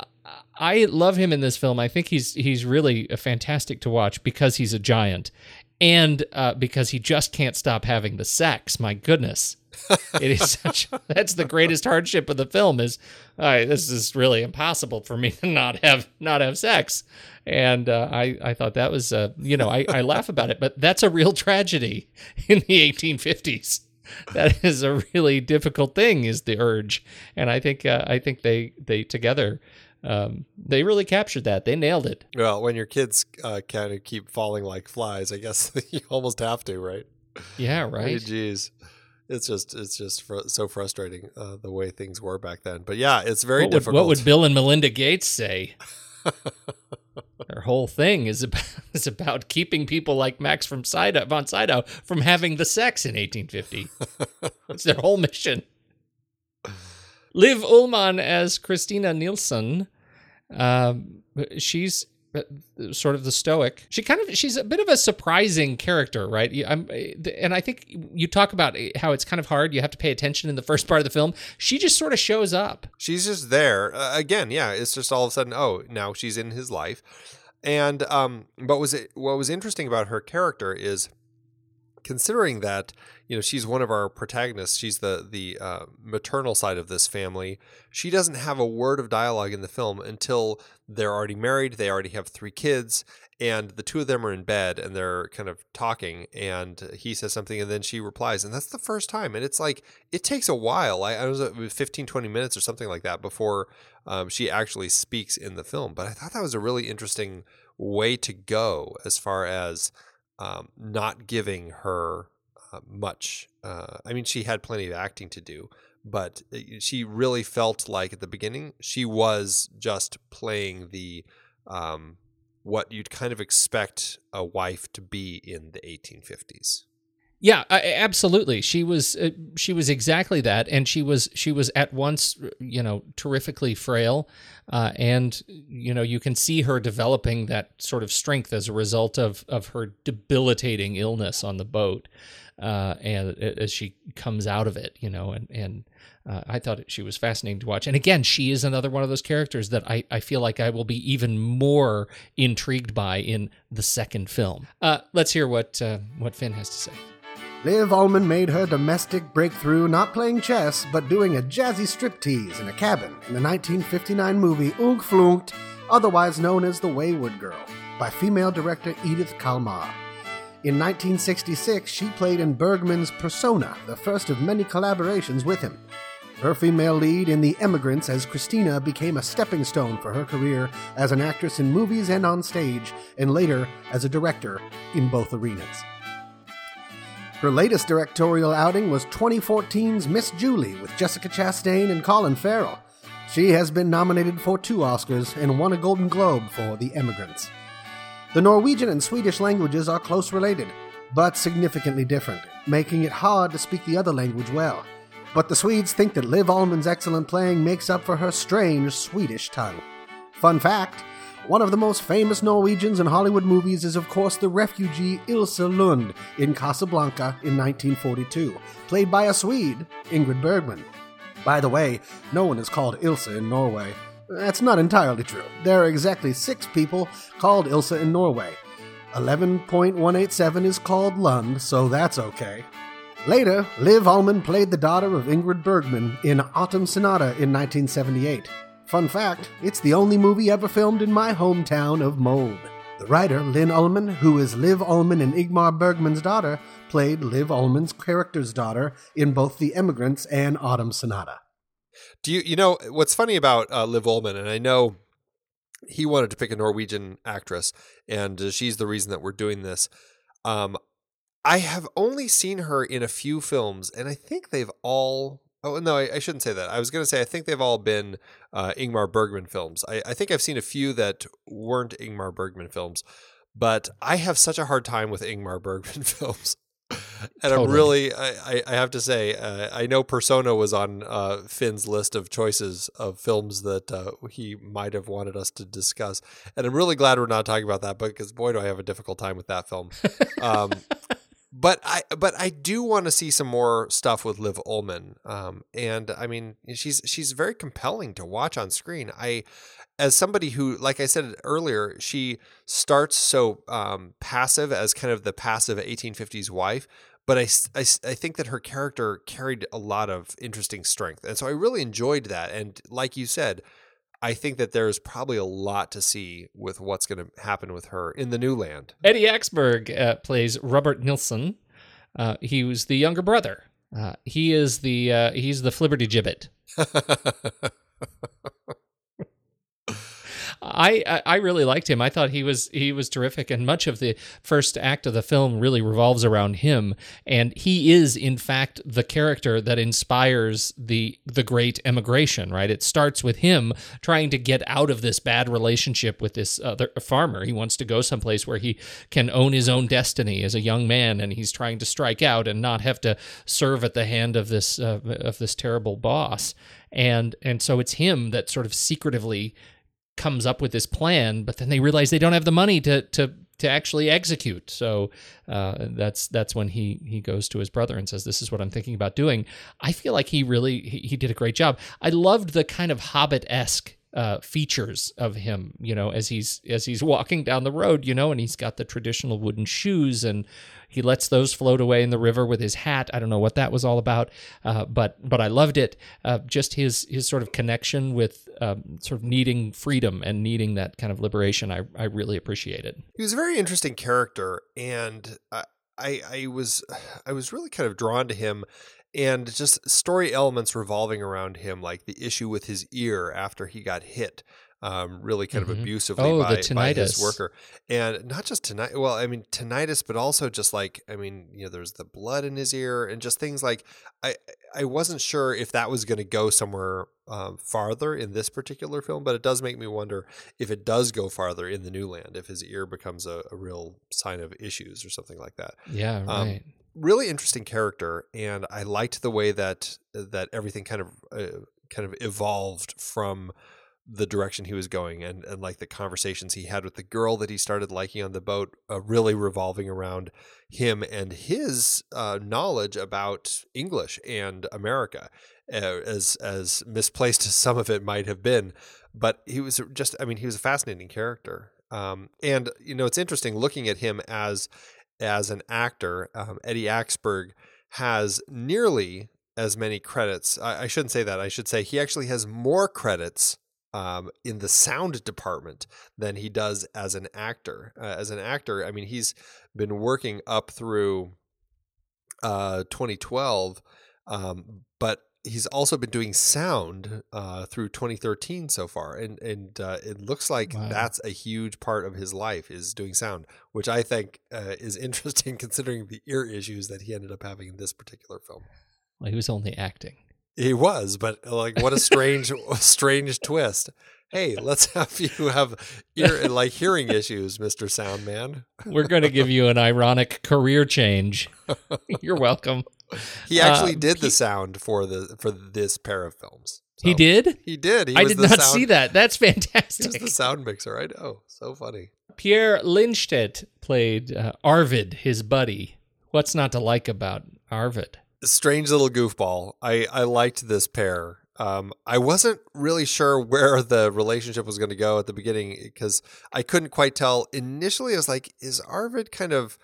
S1: I love him in this film. I think he's he's really fantastic to watch because he's a giant, and uh, because he just can't stop having the sex. My goodness, it is such. That's the greatest hardship of the film. Is this is really impossible for me to not have not have sex, and uh, I I thought that was uh, you know I I laugh about it, but that's a real tragedy in the 1850s that is a really difficult thing is the urge and i think uh, i think they they together um, they really captured that they nailed it
S2: well, when your kids uh, kind of keep falling like flies, I guess you almost have to, right?
S1: yeah right
S2: Jeez. It's just it's just fr- so frustrating uh, the way things were back then. But yeah, it's very
S1: what would,
S2: difficult.
S1: what would bill and melinda gates say their whole thing is about, is about keeping people like max from Sydow, von Sydow from having the sex in 1850 it's their whole mission liv ullmann as christina nielsen um, she's uh, sort of the stoic. She kind of she's a bit of a surprising character, right? I'm, and I think you talk about how it's kind of hard. You have to pay attention in the first part of the film. She just sort of shows up.
S2: she's just there uh, again. Yeah, it's just all of a sudden. Oh, now she's in his life. And um, but was it what was interesting about her character is considering that you know she's one of our protagonists. She's the the uh, maternal side of this family. She doesn't have a word of dialogue in the film until they're already married. They already have three kids. And the two of them are in bed and they're kind of talking, and he says something, and then she replies. And that's the first time. And it's like, it takes a while. I, I was it was 15, 20 minutes or something like that before um, she actually speaks in the film. But I thought that was a really interesting way to go as far as um, not giving her uh, much. Uh, I mean, she had plenty of acting to do, but uh, she really felt like at the beginning she was just playing the um, what you'd kind of expect a wife to be in the 1850s.
S1: Yeah, absolutely. She was uh, she was exactly that, and she was she was at once you know terrifically frail, uh, and you know you can see her developing that sort of strength as a result of of her debilitating illness on the boat, uh, and as she comes out of it, you know, and and uh, I thought she was fascinating to watch. And again, she is another one of those characters that I, I feel like I will be even more intrigued by in the second film. Uh, let's hear what uh, what Finn has to say.
S6: Liv Ullmann made her domestic breakthrough not playing chess, but doing a jazzy striptease in a cabin in the 1959 movie Ung Flukt, otherwise known as The Wayward Girl, by female director Edith Carlmar. In 1966, she played in Bergman's Persona, the first of many collaborations with him. Her female lead in The Emigrants as Christina became a stepping stone for her career as an actress in movies and on stage, and later as a director in both arenas. Her latest directorial outing was 2014's Miss Julie with Jessica Chastain and Colin Farrell. She has been nominated for two Oscars and won a Golden Globe for The Emigrants. The Norwegian and Swedish languages are close related, but significantly different, making it hard to speak the other language well. But the Swedes think that Liv Ullmann's excellent playing makes up for her strange Swedish tongue. Fun fact One of the most famous Norwegians in Hollywood movies is, of course, the refugee Ilse Lund in Casablanca in 1942, played by a Swede, Ingrid Bergman. By the way, no one is called Ilse in Norway. That's not entirely true. There are exactly six people called Ilse in Norway. 11.187 is called Lund, so that's okay. Later, Liv Ullmann played the daughter of Ingrid Bergman in Autumn Sonata in 1978. Fun fact, it's the only movie ever filmed in my hometown of Mold. The writer, Linn Ullmann, who is Liv Ullmann and Ingmar Bergman's daughter, played Liv Ullmann's character's daughter in both The Emigrants and Autumn Sonata.
S2: Do you you know what's funny about uh, Liv Ullmann? And I know he wanted to pick a Norwegian actress, and uh, she's the reason that we're doing this. Um, I have only seen her in a few films, and I think they've all. Oh no, I, I shouldn't say that. I was going to say I think they've all been uh, Ingmar Bergman films. I, I think I've seen a few that weren't Ingmar Bergman films, but I have such a hard time with Ingmar Bergman films. and I'm really, I, I- I have to say, uh, I know Persona was on uh, Finn's list of choices of films that uh, he might have wanted us to discuss, and I'm really glad we're not talking about that because boy, do I have a difficult time with that film. Um, but I, but I do want to see some more stuff with Liv Ullmann, um, and I mean, she's she's very compelling to watch on screen. I, as somebody who, like I said earlier, she starts so um, passive as kind of the passive 1850s wife, but I I think that her character carried a lot of interesting strength. And so I really enjoyed that. And like you said, I think that there's probably a lot to see with what's going to happen with her in the new land.
S1: Eddie Axberg uh, plays Robert Nilsson. Uh, he was the younger brother. Uh, he is the uh, he's the Flibberty Gibbet. I, I really liked him. I thought he was he was terrific, and much of the first act of the film really revolves around him. And he is, in fact, the character that inspires the the great emigration. Right? It starts with him trying to get out of this bad relationship with this other farmer. He wants to go someplace where he can own his own destiny as a young man, and he's trying to strike out and not have to serve at the hand of this uh, of this terrible boss. And and so it's him that sort of secretively comes up with this plan, but then they realize they don't have the money to to to actually execute. So uh, that's that's when he he goes to his brother and says, "This is what I'm thinking about doing." I feel like he really he, he did a great job. I loved the kind of Hobbit esque. Uh, features of him, you know, as he's as he's walking down the road, you know, and he's got the traditional wooden shoes, and he lets those float away in the river with his hat. I don't know what that was all about, uh, but but I loved it. Uh, just his his sort of connection with um, sort of needing freedom and needing that kind of liberation. I I really appreciated.
S2: he was a very interesting character and I, I i was i was really kind of drawn to him and just story elements revolving around him like the issue with his ear after he got hit um, really kind
S1: Mhm.
S2: of abusively
S1: Oh, the
S2: by, by his worker and not just tonight well i mean tinnitus but also just like i mean you know there's the blood in his ear and just things like i i wasn't sure if that was going to go somewhere um, farther in this particular film but it does make me wonder if it does go farther in the new land if his ear becomes a, a real sign of issues or something like that
S1: Yeah,
S2: Um,
S1: right.
S2: Really interesting character and i liked the way that that everything kind of uh, kind of evolved from the direction he was going and and like the conversations he had with the girl that he started liking on the boat uh, really revolving around him and his uh, knowledge about english and america uh, as as misplaced as some of it might have been. But he was just i mean he was a fascinating character. Um, and you know it's interesting looking at him as as an actor, um, Eddie Axberg has nearly as many credits. I, I shouldn't say that. I should say he actually has more credits um, in the sound department than he does as an actor. Uh, as an actor, I mean, he's been working up through uh, 2012, um, but he's also been doing sound uh, through 2013 so far, and and uh, it looks like
S1: Wow.
S2: that's a huge part of his life is doing sound, which I think uh, is interesting considering the ear issues that he ended up having in this particular film.
S1: Well, he was only acting.
S2: He was, but like, what a strange, strange twist. Hey, let's have you have ear like hearing issues, Mister Soundman.
S1: We're going to give you an ironic career change. You're welcome.
S2: He actually
S1: Uh,
S2: did the
S1: he-
S2: sound for the for this pair of films.
S1: he did.
S2: He did. He
S1: I
S2: was
S1: did not
S2: sound-
S1: see that. That's
S2: He was
S1: fantastic.
S2: the sound mixer. I know. So funny.
S1: Pierre Lindstedt played uh, Arvid, his buddy. What's not to like about Arvid?
S2: strange little goofball. I I liked this pair. Um, I wasn't really sure where the relationship was going to go at the beginning because I couldn't quite tell. Initially, I was like, "Is Arvid kind of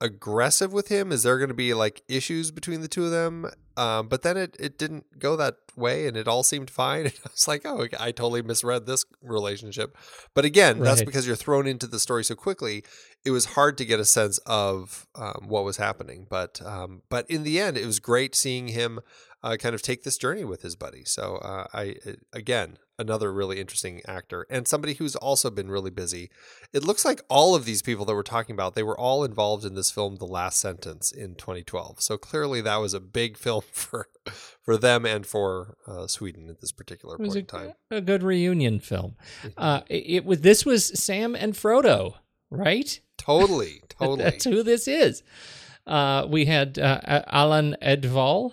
S2: aggressive with him? Is there going to be like issues between the two of them?" Um, but then it it didn't go that way, and it all seemed fine. And I was like, "Oh, I totally misread this relationship." But again, that's because you're thrown into the story so quickly. It was hard to get a sense of um, what was happening. But um, but in the end, it was great seeing him uh, kind of take this journey with his buddy. So uh, I again another really interesting actor and somebody who's also been really busy. It looks like all of these people that we're talking about they were all involved in this film, The Last Sentence, in 2012. So clearly that was a big film for for them and for uh, Sweden at this particular point in time.
S1: a good reunion film. Uh, it, was. This was Sam and Frodo, right?
S2: Totally, totally.
S1: That's who this is. Uh, we had uh, Allan Edwall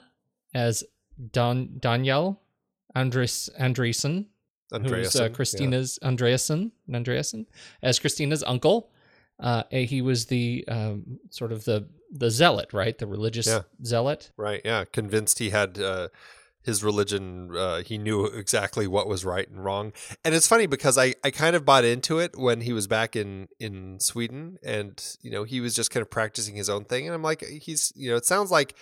S1: as Don Daniel Andres Andresen, who's uh,
S2: Andreasen, yeah.
S1: Christina's Andreasen Andreasen as Christina's uncle. Uh, he was the um, sort of the the zealot, right? The religious
S2: Yeah.
S1: zealot.
S2: Right. Yeah. Convinced he had uh, his religion. Uh, he knew exactly what was right and wrong. And it's funny because I, I kind of bought into it when he was back in, in Sweden and, you know, he was just kind of practicing his own thing. And I'm like, he's, you know, it sounds like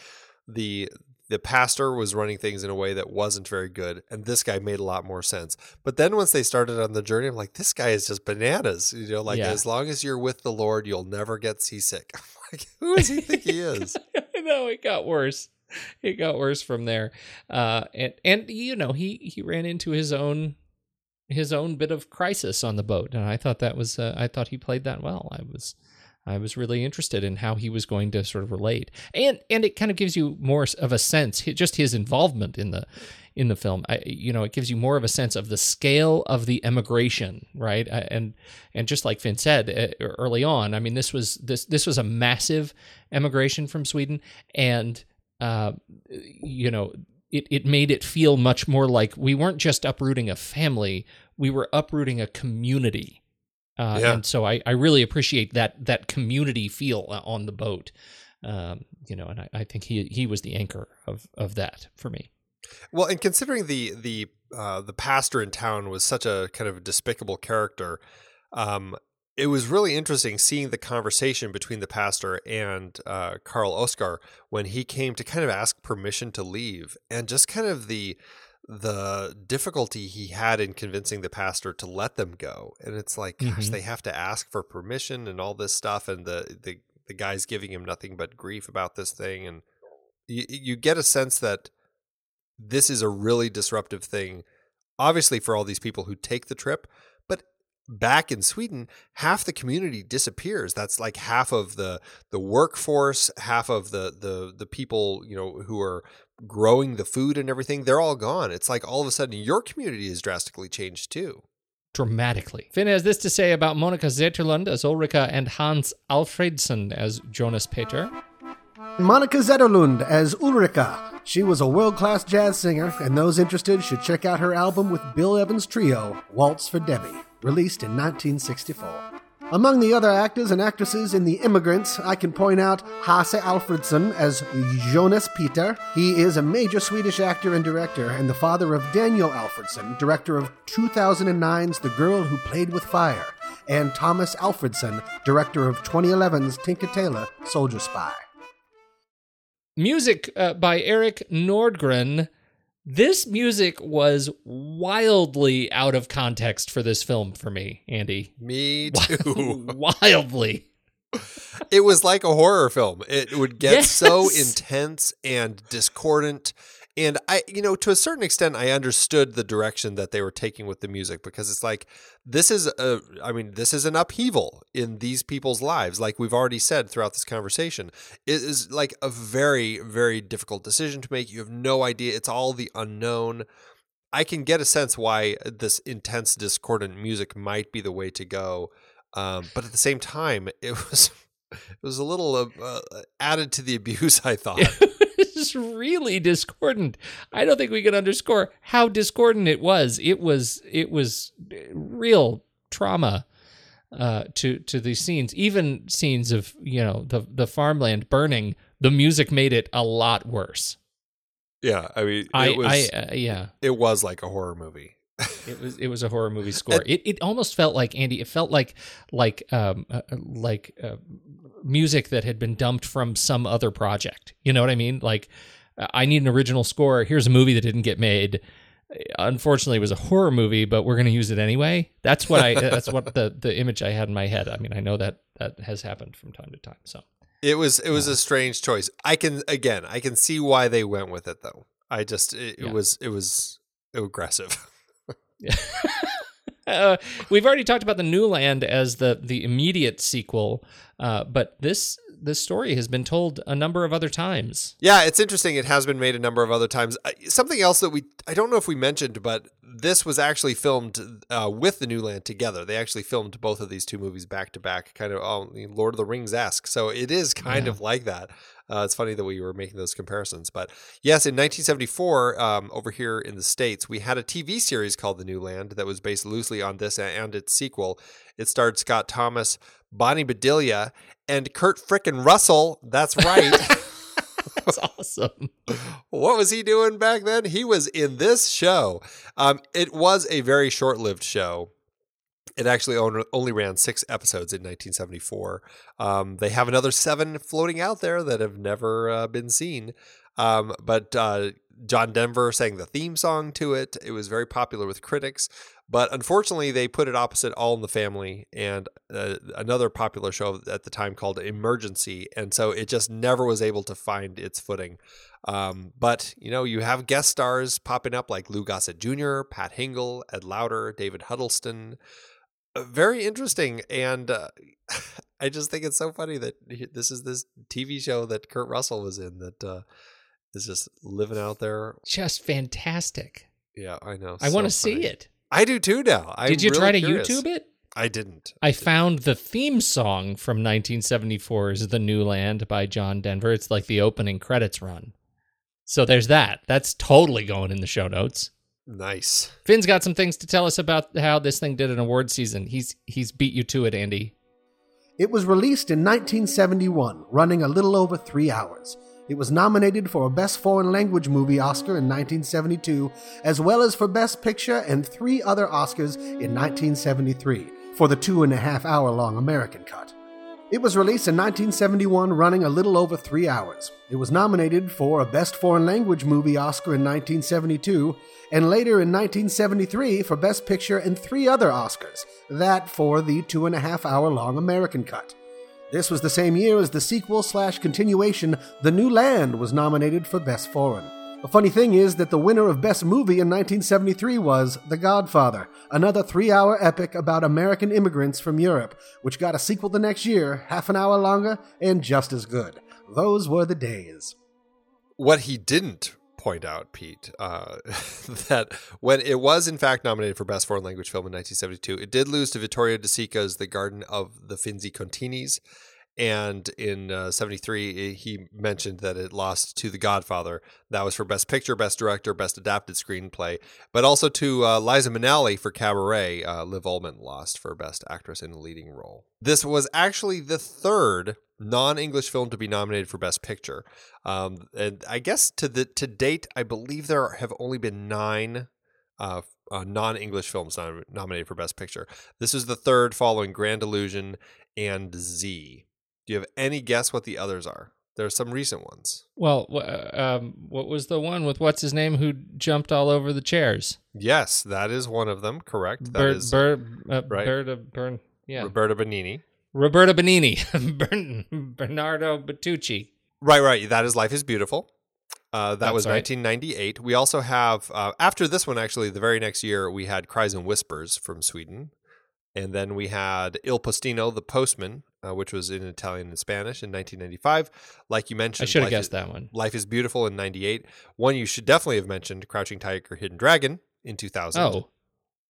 S2: the, the pastor was running things in a way that wasn't very good. And this guy made a lot more sense. But then once they started on the journey, I'm like, this guy is just bananas. You know, like
S1: Yeah.
S2: as long as you're with the Lord, you'll never get seasick. I'm like, who does he think he is?
S1: no, it got worse. It got worse from there. Uh, and and you know he he ran into his own his own bit of crisis on the boat, and I thought that was uh, I thought he played that well. I was I was really interested in how he was going to sort of relate, and and it kind of gives you more of a sense, just his involvement in the in the film. I, you know, it gives you more of a sense of the scale of the emigration, right? And and just like Finn said early on, I mean, this was this this was a massive emigration from Sweden, and uh, you know, it it made it feel much more like we weren't just uprooting a family, we were uprooting a community. Uh,
S2: Yeah.
S1: And so I, I really appreciate that that community feel uh, on the boat, um, you know, and I, I think he he was the anchor of of that for me.
S2: Well, and considering the the uh, the pastor in town was such a kind of despicable character, um, it was really interesting seeing the conversation between the pastor and uh, Carl Oskar when he came to kind of ask permission to leave, and just kind of the the difficulty he had in convincing the pastor to let them go. And it's like, gosh,
S1: Mhm.
S2: they have to ask for permission and all this stuff, and the the the guy's giving him nothing but grief about this thing, and you you get a sense that this is a really disruptive thing, obviously for all these people who take the trip, but back in Sweden, half the community disappears. That's like half of the the workforce, half of the the the people, you know, who are growing the food and everything, they're all gone. It's like all of a sudden your community is drastically changed too.
S1: dramatically. Finn has this to say about Monica Zetterlund as Ulrika and Hans Alfredson as Jonas Peter.
S6: Monica Zetterlund as Ulrika. She was a world class jazz singer, and those interested should check out her album with Bill Evans Trio, Waltz for Debby, released in 1964. Among the other actors and actresses in The Immigrants, I can point out Hasse Alfredson as Jonas Peter. He is a major Swedish actor and director, and the father of Daniel Alfredson, director of 2009's The Girl Who Played with Fire, and Tomas Alfredson, director of 2011's Tinker Tailor Soldier Spy.
S1: Music uh, by Erik Nordgren. This music was wildly out of context for this film for me, Andy.
S2: Me too.
S1: wildly.
S2: it was like a horror film. It would get so intense and discordant. And I, you know, to a certain extent, I understood the direction that they were taking with the music because it's like, this is a, I mean, this is an upheaval in these people's lives. Like we've already said throughout this conversation, it is like a very, very difficult decision to make. You have no idea. It's all the unknown. I can get a sense why this intense, discordant music might be the way to go. Um, but at the same time, it was it was a little uh, uh, added to the abuse. I thought.
S1: Was really discordant. I don't think we can underscore how discordant it was. It was it was real trauma uh, to to these scenes. Even scenes of you know the the farmland burning. The music made it a lot worse.
S2: Yeah, I mean, it
S1: I,
S2: was
S1: I uh, yeah.
S2: it was like a horror movie.
S1: It was it was a horror movie score. It it almost felt like Andy. It felt like like um uh, uh, like uh, music that had been dumped from some other project. You know what I mean? Like uh, I need an original score. Here's a movie that didn't get made. Unfortunately, it was a horror movie, but we're going to use it anyway. That's what I. that's what the the image I had in my head. I mean, I know that that has happened from time to time. So
S2: It was it was a strange choice. I can again, I can see why they went with it though. I just it, it
S1: Yeah.
S2: was it was aggressive.
S1: uh, we've already talked about the New Land as the the immediate sequel, uh, but this this story has been told a number of other times.
S2: Yeah, it's interesting. It has been made a number of other times. Uh, Something else that we, I don't know if we mentioned, but this was actually filmed uh, with the New Land together. They actually filmed both of these two movies back to back, kind of oh, Lord of the Rings esque. So it is kind
S1: Yeah.
S2: of like that. Uh, it's funny that we were making those comparisons. But yes, in 1974, um, over here in the States, we had a TV series called The New Land that was based loosely on this and its sequel. It starred Scott Thomas, Bonnie Bedelia, and Kurt Frickin' Russell. That's right.
S1: That's awesome.
S2: what was he doing back then? He was in this show. Um, it was a very short lived show. It actually only ran six episodes in 1974. Um, they have another seven floating out there that have never uh, been seen. Um, but uh, John Denver sang the theme song to it. It was very popular with critics. But unfortunately, they put it opposite All in the Family and uh, another popular show at the time called Emergency. And so it just never was able to find its footing. Um, but, you know, you have guest stars popping up like Lou Gossett Jr., Pat Hingle, Ed Lauter, David Huddleston. Very interesting. And uh, I just think it's so funny that this is this TV show that Kurt Russell was in that uh, is just living out there.
S1: Just fantastic.
S2: Yeah, I know.
S1: I want to see it.
S2: I do too now. I'm
S1: Did you
S2: really
S1: try to
S2: curious.
S1: YouTube it?
S2: I didn't.
S1: I found the theme song from 1974's The New Land by John Denver. It's like the opening credits run. So there's that. That's totally going in the show notes.
S2: Nice.
S1: Finn's got some things to tell us about how this thing did an award season. He's he's beat you to it, Andy.
S6: It was released in 1971, running a little over three hours. It was nominated for a Best Foreign Language Movie Oscar in 1972, as well as for Best Picture and three other Oscars in 1973 for the two and a half hour long American cut. It was released in 1971, running a little over three hours. It was nominated for a Best Foreign Language Movie Oscar in 1972, and later in 1973 for Best Picture and three other Oscars, that for the two and a half hour long American cut. This was the same year as the sequel slash continuation, The New Land, was nominated for Best Foreign. The funny thing is that the winner of Best Movie in 1973 was The Godfather, another three hour epic about American immigrants from Europe, which got a sequel the next year, half an hour longer, and just as good. Those were the days.
S2: What he didn't point out, Pete, uh, that when it was in fact nominated for Best Foreign Language Film in 1972, it did lose to Vittorio De Sica's The Garden of the Finzi Continis. And in uh, 73, he mentioned that it lost to The Godfather. That was for Best Picture, Best Director, Best Adapted Screenplay, but also to uh, Liza Minnelli for Cabaret. Uh, Liv Ullmann lost for Best Actress in a Leading Role. This was actually the third non-English film to be nominated for Best Picture. Um, and I guess to the to date, I believe there have only been nine uh, uh, non-English films nom- nominated for Best Picture. This is the third, following Grand Illusion and Z. Do you have any guess what the others are? There are some recent ones.
S1: Well, uh, um, what was the one with what's his name who jumped all over the chairs?
S2: Yes, that is one of them. Correct. That
S1: Ber-
S2: is
S1: Ber- uh,
S2: right.
S1: Berta Bern, yeah,
S2: Roberta Benigni.
S1: Roberta Benigni, Bern- Bernardo Bertucci.
S2: Right, right. That is Life is Beautiful. Uh, that
S1: That's
S2: was
S1: right.
S2: 1998. We also have, uh, after this one, actually, the very next year, we had Cries and Whispers from Sweden. And then we had Il Postino, The Postman, uh, which was in Italian and Spanish in 1995. Like you mentioned,
S1: I should have guessed
S2: is,
S1: that one.
S2: Life is Beautiful in 98. One you should definitely have mentioned, Crouching Tiger, Hidden Dragon in 2000.
S1: Oh,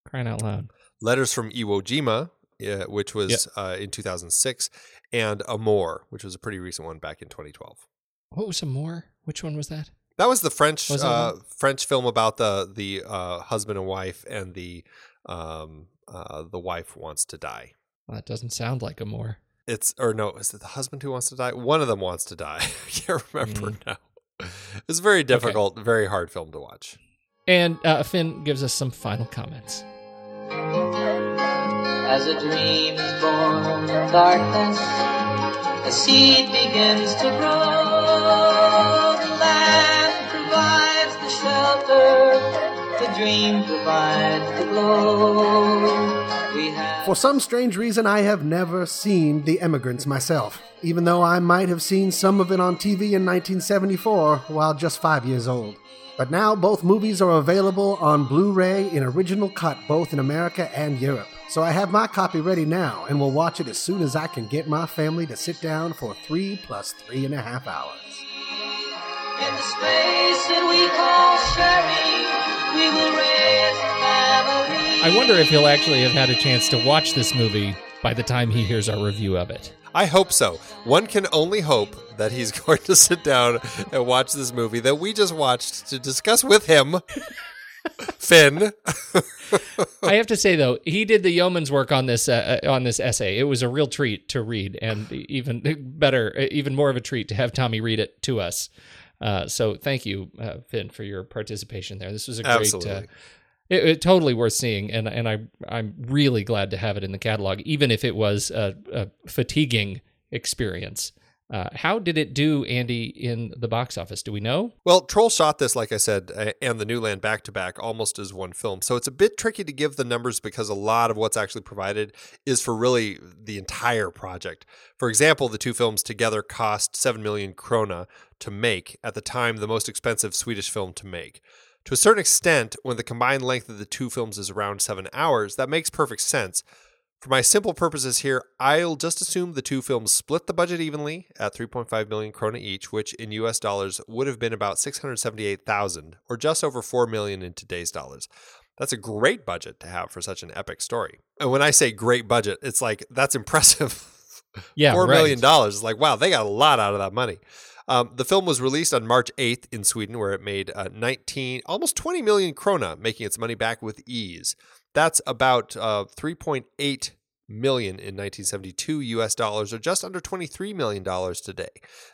S1: crying out loud!
S2: Letters from Iwo Jima, uh, which was uh, in 2006. And Amour, which was a pretty recent one back in 2012.
S1: What was some more? Which one was that?
S2: That was the French
S1: Was
S2: uh. French film about the the uh, husband and wife, and the um, uh, the wife wants to die.
S1: Well, that doesn't sound like a more.
S2: It's or no, is it the husband who wants to die? One of them wants to die. I can't remember
S1: Mm.
S2: now. It's very difficult, very hard film to watch.
S1: And uh, Finn gives us some final comments.
S7: As a dream is born in darkness, a seed begins to grow. Dream provides the glow.
S6: For some strange reason, I have never seen The Emigrants myself, even though I might have seen some of it on TV in 1974 while just five years old. But now both movies are available on Blu ray in original cut both in America and Europe. So I have my copy ready now and will watch it as soon as I can get my family to sit down for three plus three and a half hours.
S7: In the space that we call sharing, we will raise a family.
S1: I wonder if he'll actually have had a chance to watch this movie by the time he hears our review of it.
S2: I hope so. One can only hope that he's going to sit down and watch this movie that we just watched to discuss with him. Finn.
S1: I have to say though, he did the yeoman's work on this uh, uh, on this essay. It was a real treat to read, and even better, uh, even more of a treat to have Tommy read it to us. Uh, so thank you, uh, Finn, for your participation there. This was a great, uh, it, it totally worth seeing, and and I I'm really glad to have it in the catalog, even if it was a, a fatiguing experience. Uh, how did it do, Andy, in the box office? Do we know?
S2: Well, Troell shot this, like I said, and the New Land back to back almost as one film. So it's a bit tricky to give the numbers because a lot of what's actually provided is for really the entire project. For example, the two films together cost 7 million krona to make, at the time, the most expensive Swedish film to make. To a certain extent, when the combined length of the two films is around seven hours, that makes perfect sense. For my simple purposes here, I'll just assume the two films split the budget evenly at 3.5 million krona each, which in US dollars would have been about 678,000 or just over 4 million in today's dollars. That's a great budget to have for such an epic story. And when I say great budget, it's like that's impressive.
S1: Yeah,
S2: Four
S1: right.
S2: million dollars. It's like, wow, they got a lot out of that money. Um, the film was released on March 8th in Sweden, where it made uh, 19, almost 20 million krona, making its money back with ease. That's about uh, 3.8 million in 1972 US dollars, or just under 23 million dollars today.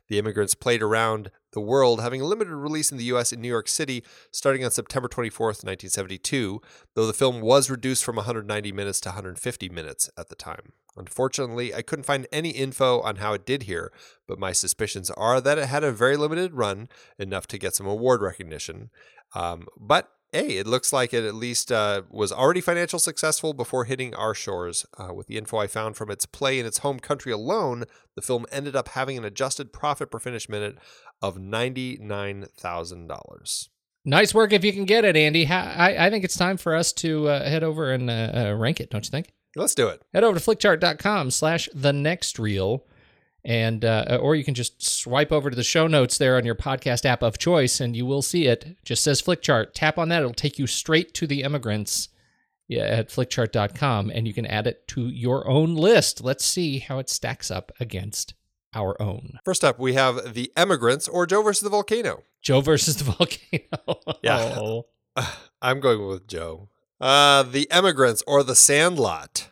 S2: The immigrants played around the world, having a limited release in the US in New York City starting on September 24th, 1972, though the film was reduced from 190 minutes to 150 minutes at the time. Unfortunately, I couldn't find any info on how it did here, but my suspicions are that it had a very limited run, enough to get some award recognition. Um, but hey, it looks like it at least uh, was already financial successful before hitting our shores. Uh, with the info I found from its play in its home country alone, the film ended up having an adjusted profit per finished minute of $99,000.
S1: Nice work if you can get it, Andy. I, I think it's time for us to uh, head over and uh, uh, rank it, don't you think?
S2: Let's do it.
S1: Head over to flickchart.com slash the next reel. And uh, or you can just swipe over to the show notes there on your podcast app of choice, and you will see it. it just says Flickchart. Tap on that; it'll take you straight to the immigrants at flickchart.com, and you can add it to your own list. Let's see how it stacks up against our own.
S2: First up, we have The Emigrants or Joe versus the Volcano.
S1: Joe versus the volcano.
S2: Yeah.
S1: Oh.
S2: I'm going with Joe. Uh, the Emigrants or The Sandlot.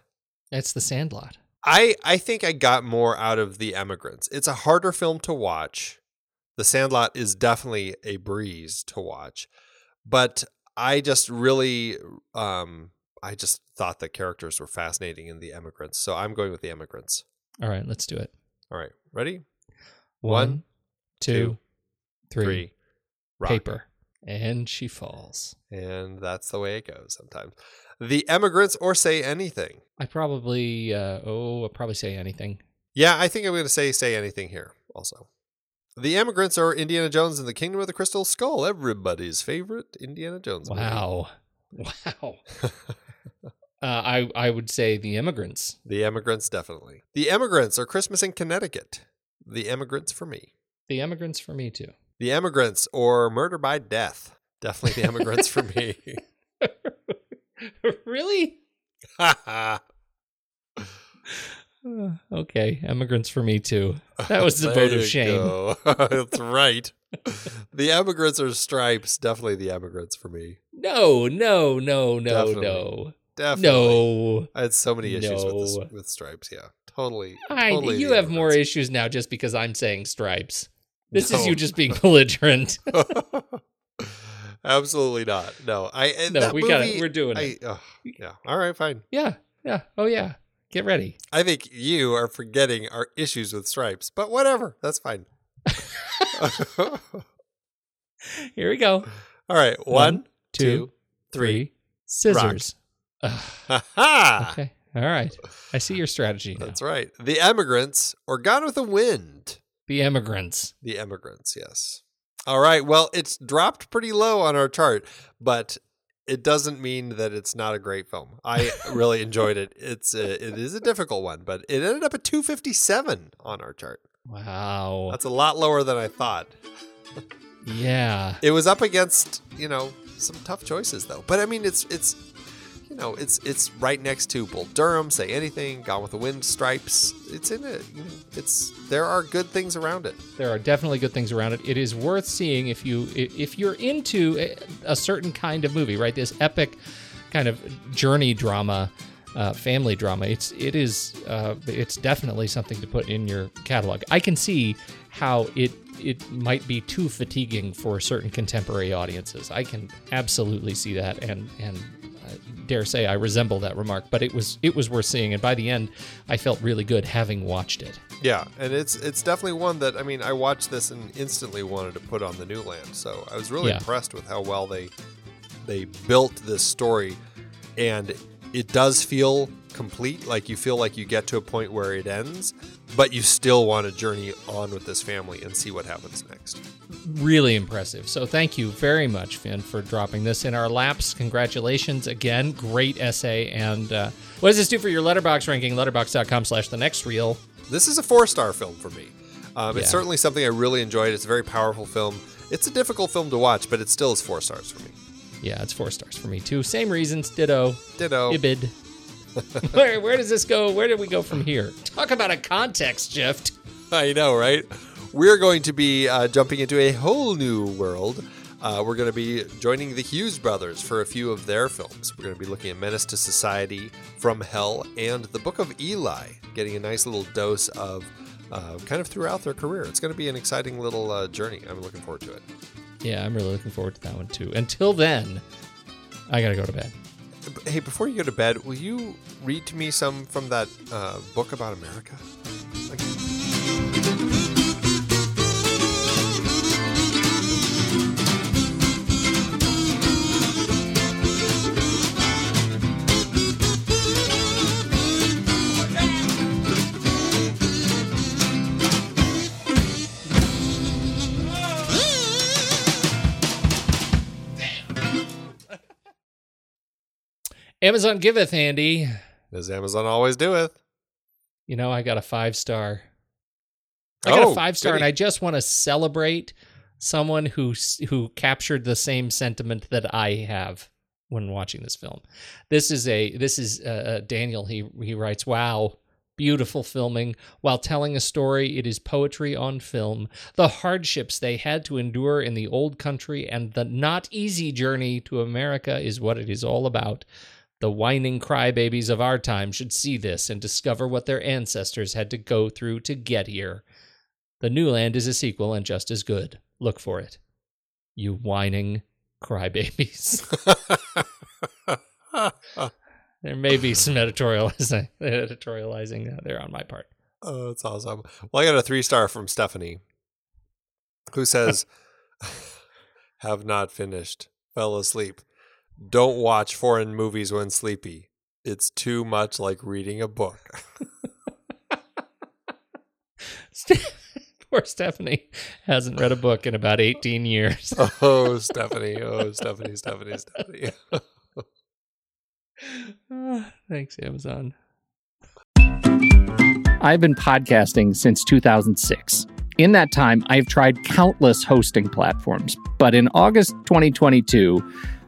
S1: That's the Sandlot.
S2: I I think I got more out of The Emigrants. It's a harder film to watch. The Sandlot is definitely a breeze to watch, but I just really um I just thought the characters were fascinating in The Emigrants. So I'm going with The Emigrants.
S1: All right, let's do it.
S2: All right, ready?
S1: One, two, three.
S2: Three. Rock.
S1: Paper. And she falls.
S2: And that's the way it goes sometimes. The Emigrants or Say Anything.
S1: I probably, uh, oh, I'll probably say anything.
S2: Yeah, I think I'm going to say Say Anything here also. The Emigrants or Indiana Jones and the Kingdom of the Crystal Skull, everybody's favorite Indiana Jones movie.
S1: Wow. Wow. uh, I, I would say the immigrants.
S2: The Emigrants, definitely. The Emigrants or Christmas in Connecticut. The Emigrants for me.
S1: The immigrants for me too.
S2: The Emigrants or Murder by Death. Definitely the Emigrants for me.
S1: really? Okay, immigrants for me too. That was the vote of shame.
S2: That's right. the emigrants are stripes. Definitely the emigrants for me.
S1: No, no, no, no,
S2: Definitely.
S1: no.
S2: Definitely.
S1: No.
S2: I had so many issues with this, with stripes. Yeah, totally.
S1: I,
S2: totally
S1: you have more issues now just because I'm saying stripes. This is you just being belligerent.
S2: Absolutely not. No, I.
S1: No,
S2: that
S1: we got it. We're doing
S2: I,
S1: it.
S2: ugh, yeah. All right. Fine.
S1: Yeah, yeah. Oh, yeah. Get ready.
S2: I think you are forgetting our issues with stripes, but whatever. That's fine.
S1: Here we go.
S2: right. One,
S1: two,
S2: two, three.
S1: Three scissors.
S2: Ha ha!
S1: okay. All right. I see your strategy now.
S2: That's right. The emigrants or Gone with the Wind.
S1: The emigrants.
S2: The emigrants, yes. All right. Well, it's dropped pretty low on our chart, but it doesn't mean that it's not a great film. I really enjoyed it. It's a, it is a difficult one, but it ended up at 257 on our chart.
S1: Wow.
S2: That's a lot lower than I thought.
S1: yeah.
S2: It was up against, you know, some tough choices though. But I mean, it's it's you know, it's it's right next to Bull Durham, Say Anything, Gone with the Wind, Stripes. It's in it. You know, it's there are good things around it.
S1: There are definitely good things around it. It is worth seeing if you if you're into a, a certain kind of movie, right? This epic kind of journey drama, uh, family drama. It's it is uh, it's definitely something to put in your catalog. I can see how it it might be too fatiguing for certain contemporary audiences. I can absolutely see that, and and dare say I resemble that remark. But it was it was worth seeing, and by the end, I felt really good having watched it.
S2: Yeah, and it's it's definitely one that I mean I watched this and instantly wanted to put on the new land. So I was really
S1: Yeah.
S2: impressed with how well they they built this story, and it does feel complete. Like you feel like you get to a point where it ends, but you still want to journey on with this family and see what happens next.
S1: Really impressive. So thank you very much, Finn, for dropping this in our laps. Congratulations again. Great essay. And uh, what does this do for your Letterboxd ranking? Letterboxd.com slash the next reel.
S2: This is a four star film for me. Um, It's
S1: Yeah.
S2: certainly something I really enjoyed. It's a very powerful film. It's a difficult film to watch, but it still is four stars for me.
S1: Yeah, it's four stars for me too. Same reasons. Ditto.
S2: Ditto.
S1: Ibid. where, where does this go? Where do we go from here? Talk about a context shift.
S2: I know, right? We're going to be uh, jumping into a whole new world. Uh, we're going to be joining the Hughes brothers for a few of their films. We're going to be looking at Menace to Society, From Hell, and The Book of Eli, getting a nice little dose of uh, kind of throughout their career. It's going to be an exciting little uh, journey. I'm looking forward to it.
S1: Yeah, I'm really looking forward to that one too. Until then, I gotta go to bed.
S2: Hey, before you go to bed, will you read to me some from that uh, book about America? Like-
S1: Amazon giveth, Andy.
S2: As Amazon always doeth.
S1: You know, I got a five star. I got
S2: Oh,
S1: a five star,
S2: goody.
S1: and I just want to celebrate someone who who captured the same sentiment that I have when watching this film. This is a this is uh, uh, Daniel. He he writes, "Wow." Beautiful filming. While telling a story, it is poetry on film. The hardships they had to endure in the old country and the not easy journey to America is what it is all about. The whining crybabies of our time should see this and discover what their ancestors had to go through to get here. The New Land is a sequel and just as good. Look for it. You whining crybabies. there may be some editorializing, editorializing there on my part.
S2: Oh, that's awesome. Well, I got a three star from Stephanie, who says, "Have not finished. Fell asleep. Don't watch foreign movies when sleepy. It's too much like reading a book."
S1: Poor Stephanie hasn't read a book in about 18 years.
S2: oh, Stephanie. Oh, Stephanie. Stephanie. Stephanie.
S1: Thanks, Amazon. I've been podcasting since 2006. In that time, I've tried countless hosting platforms, but in August 2022,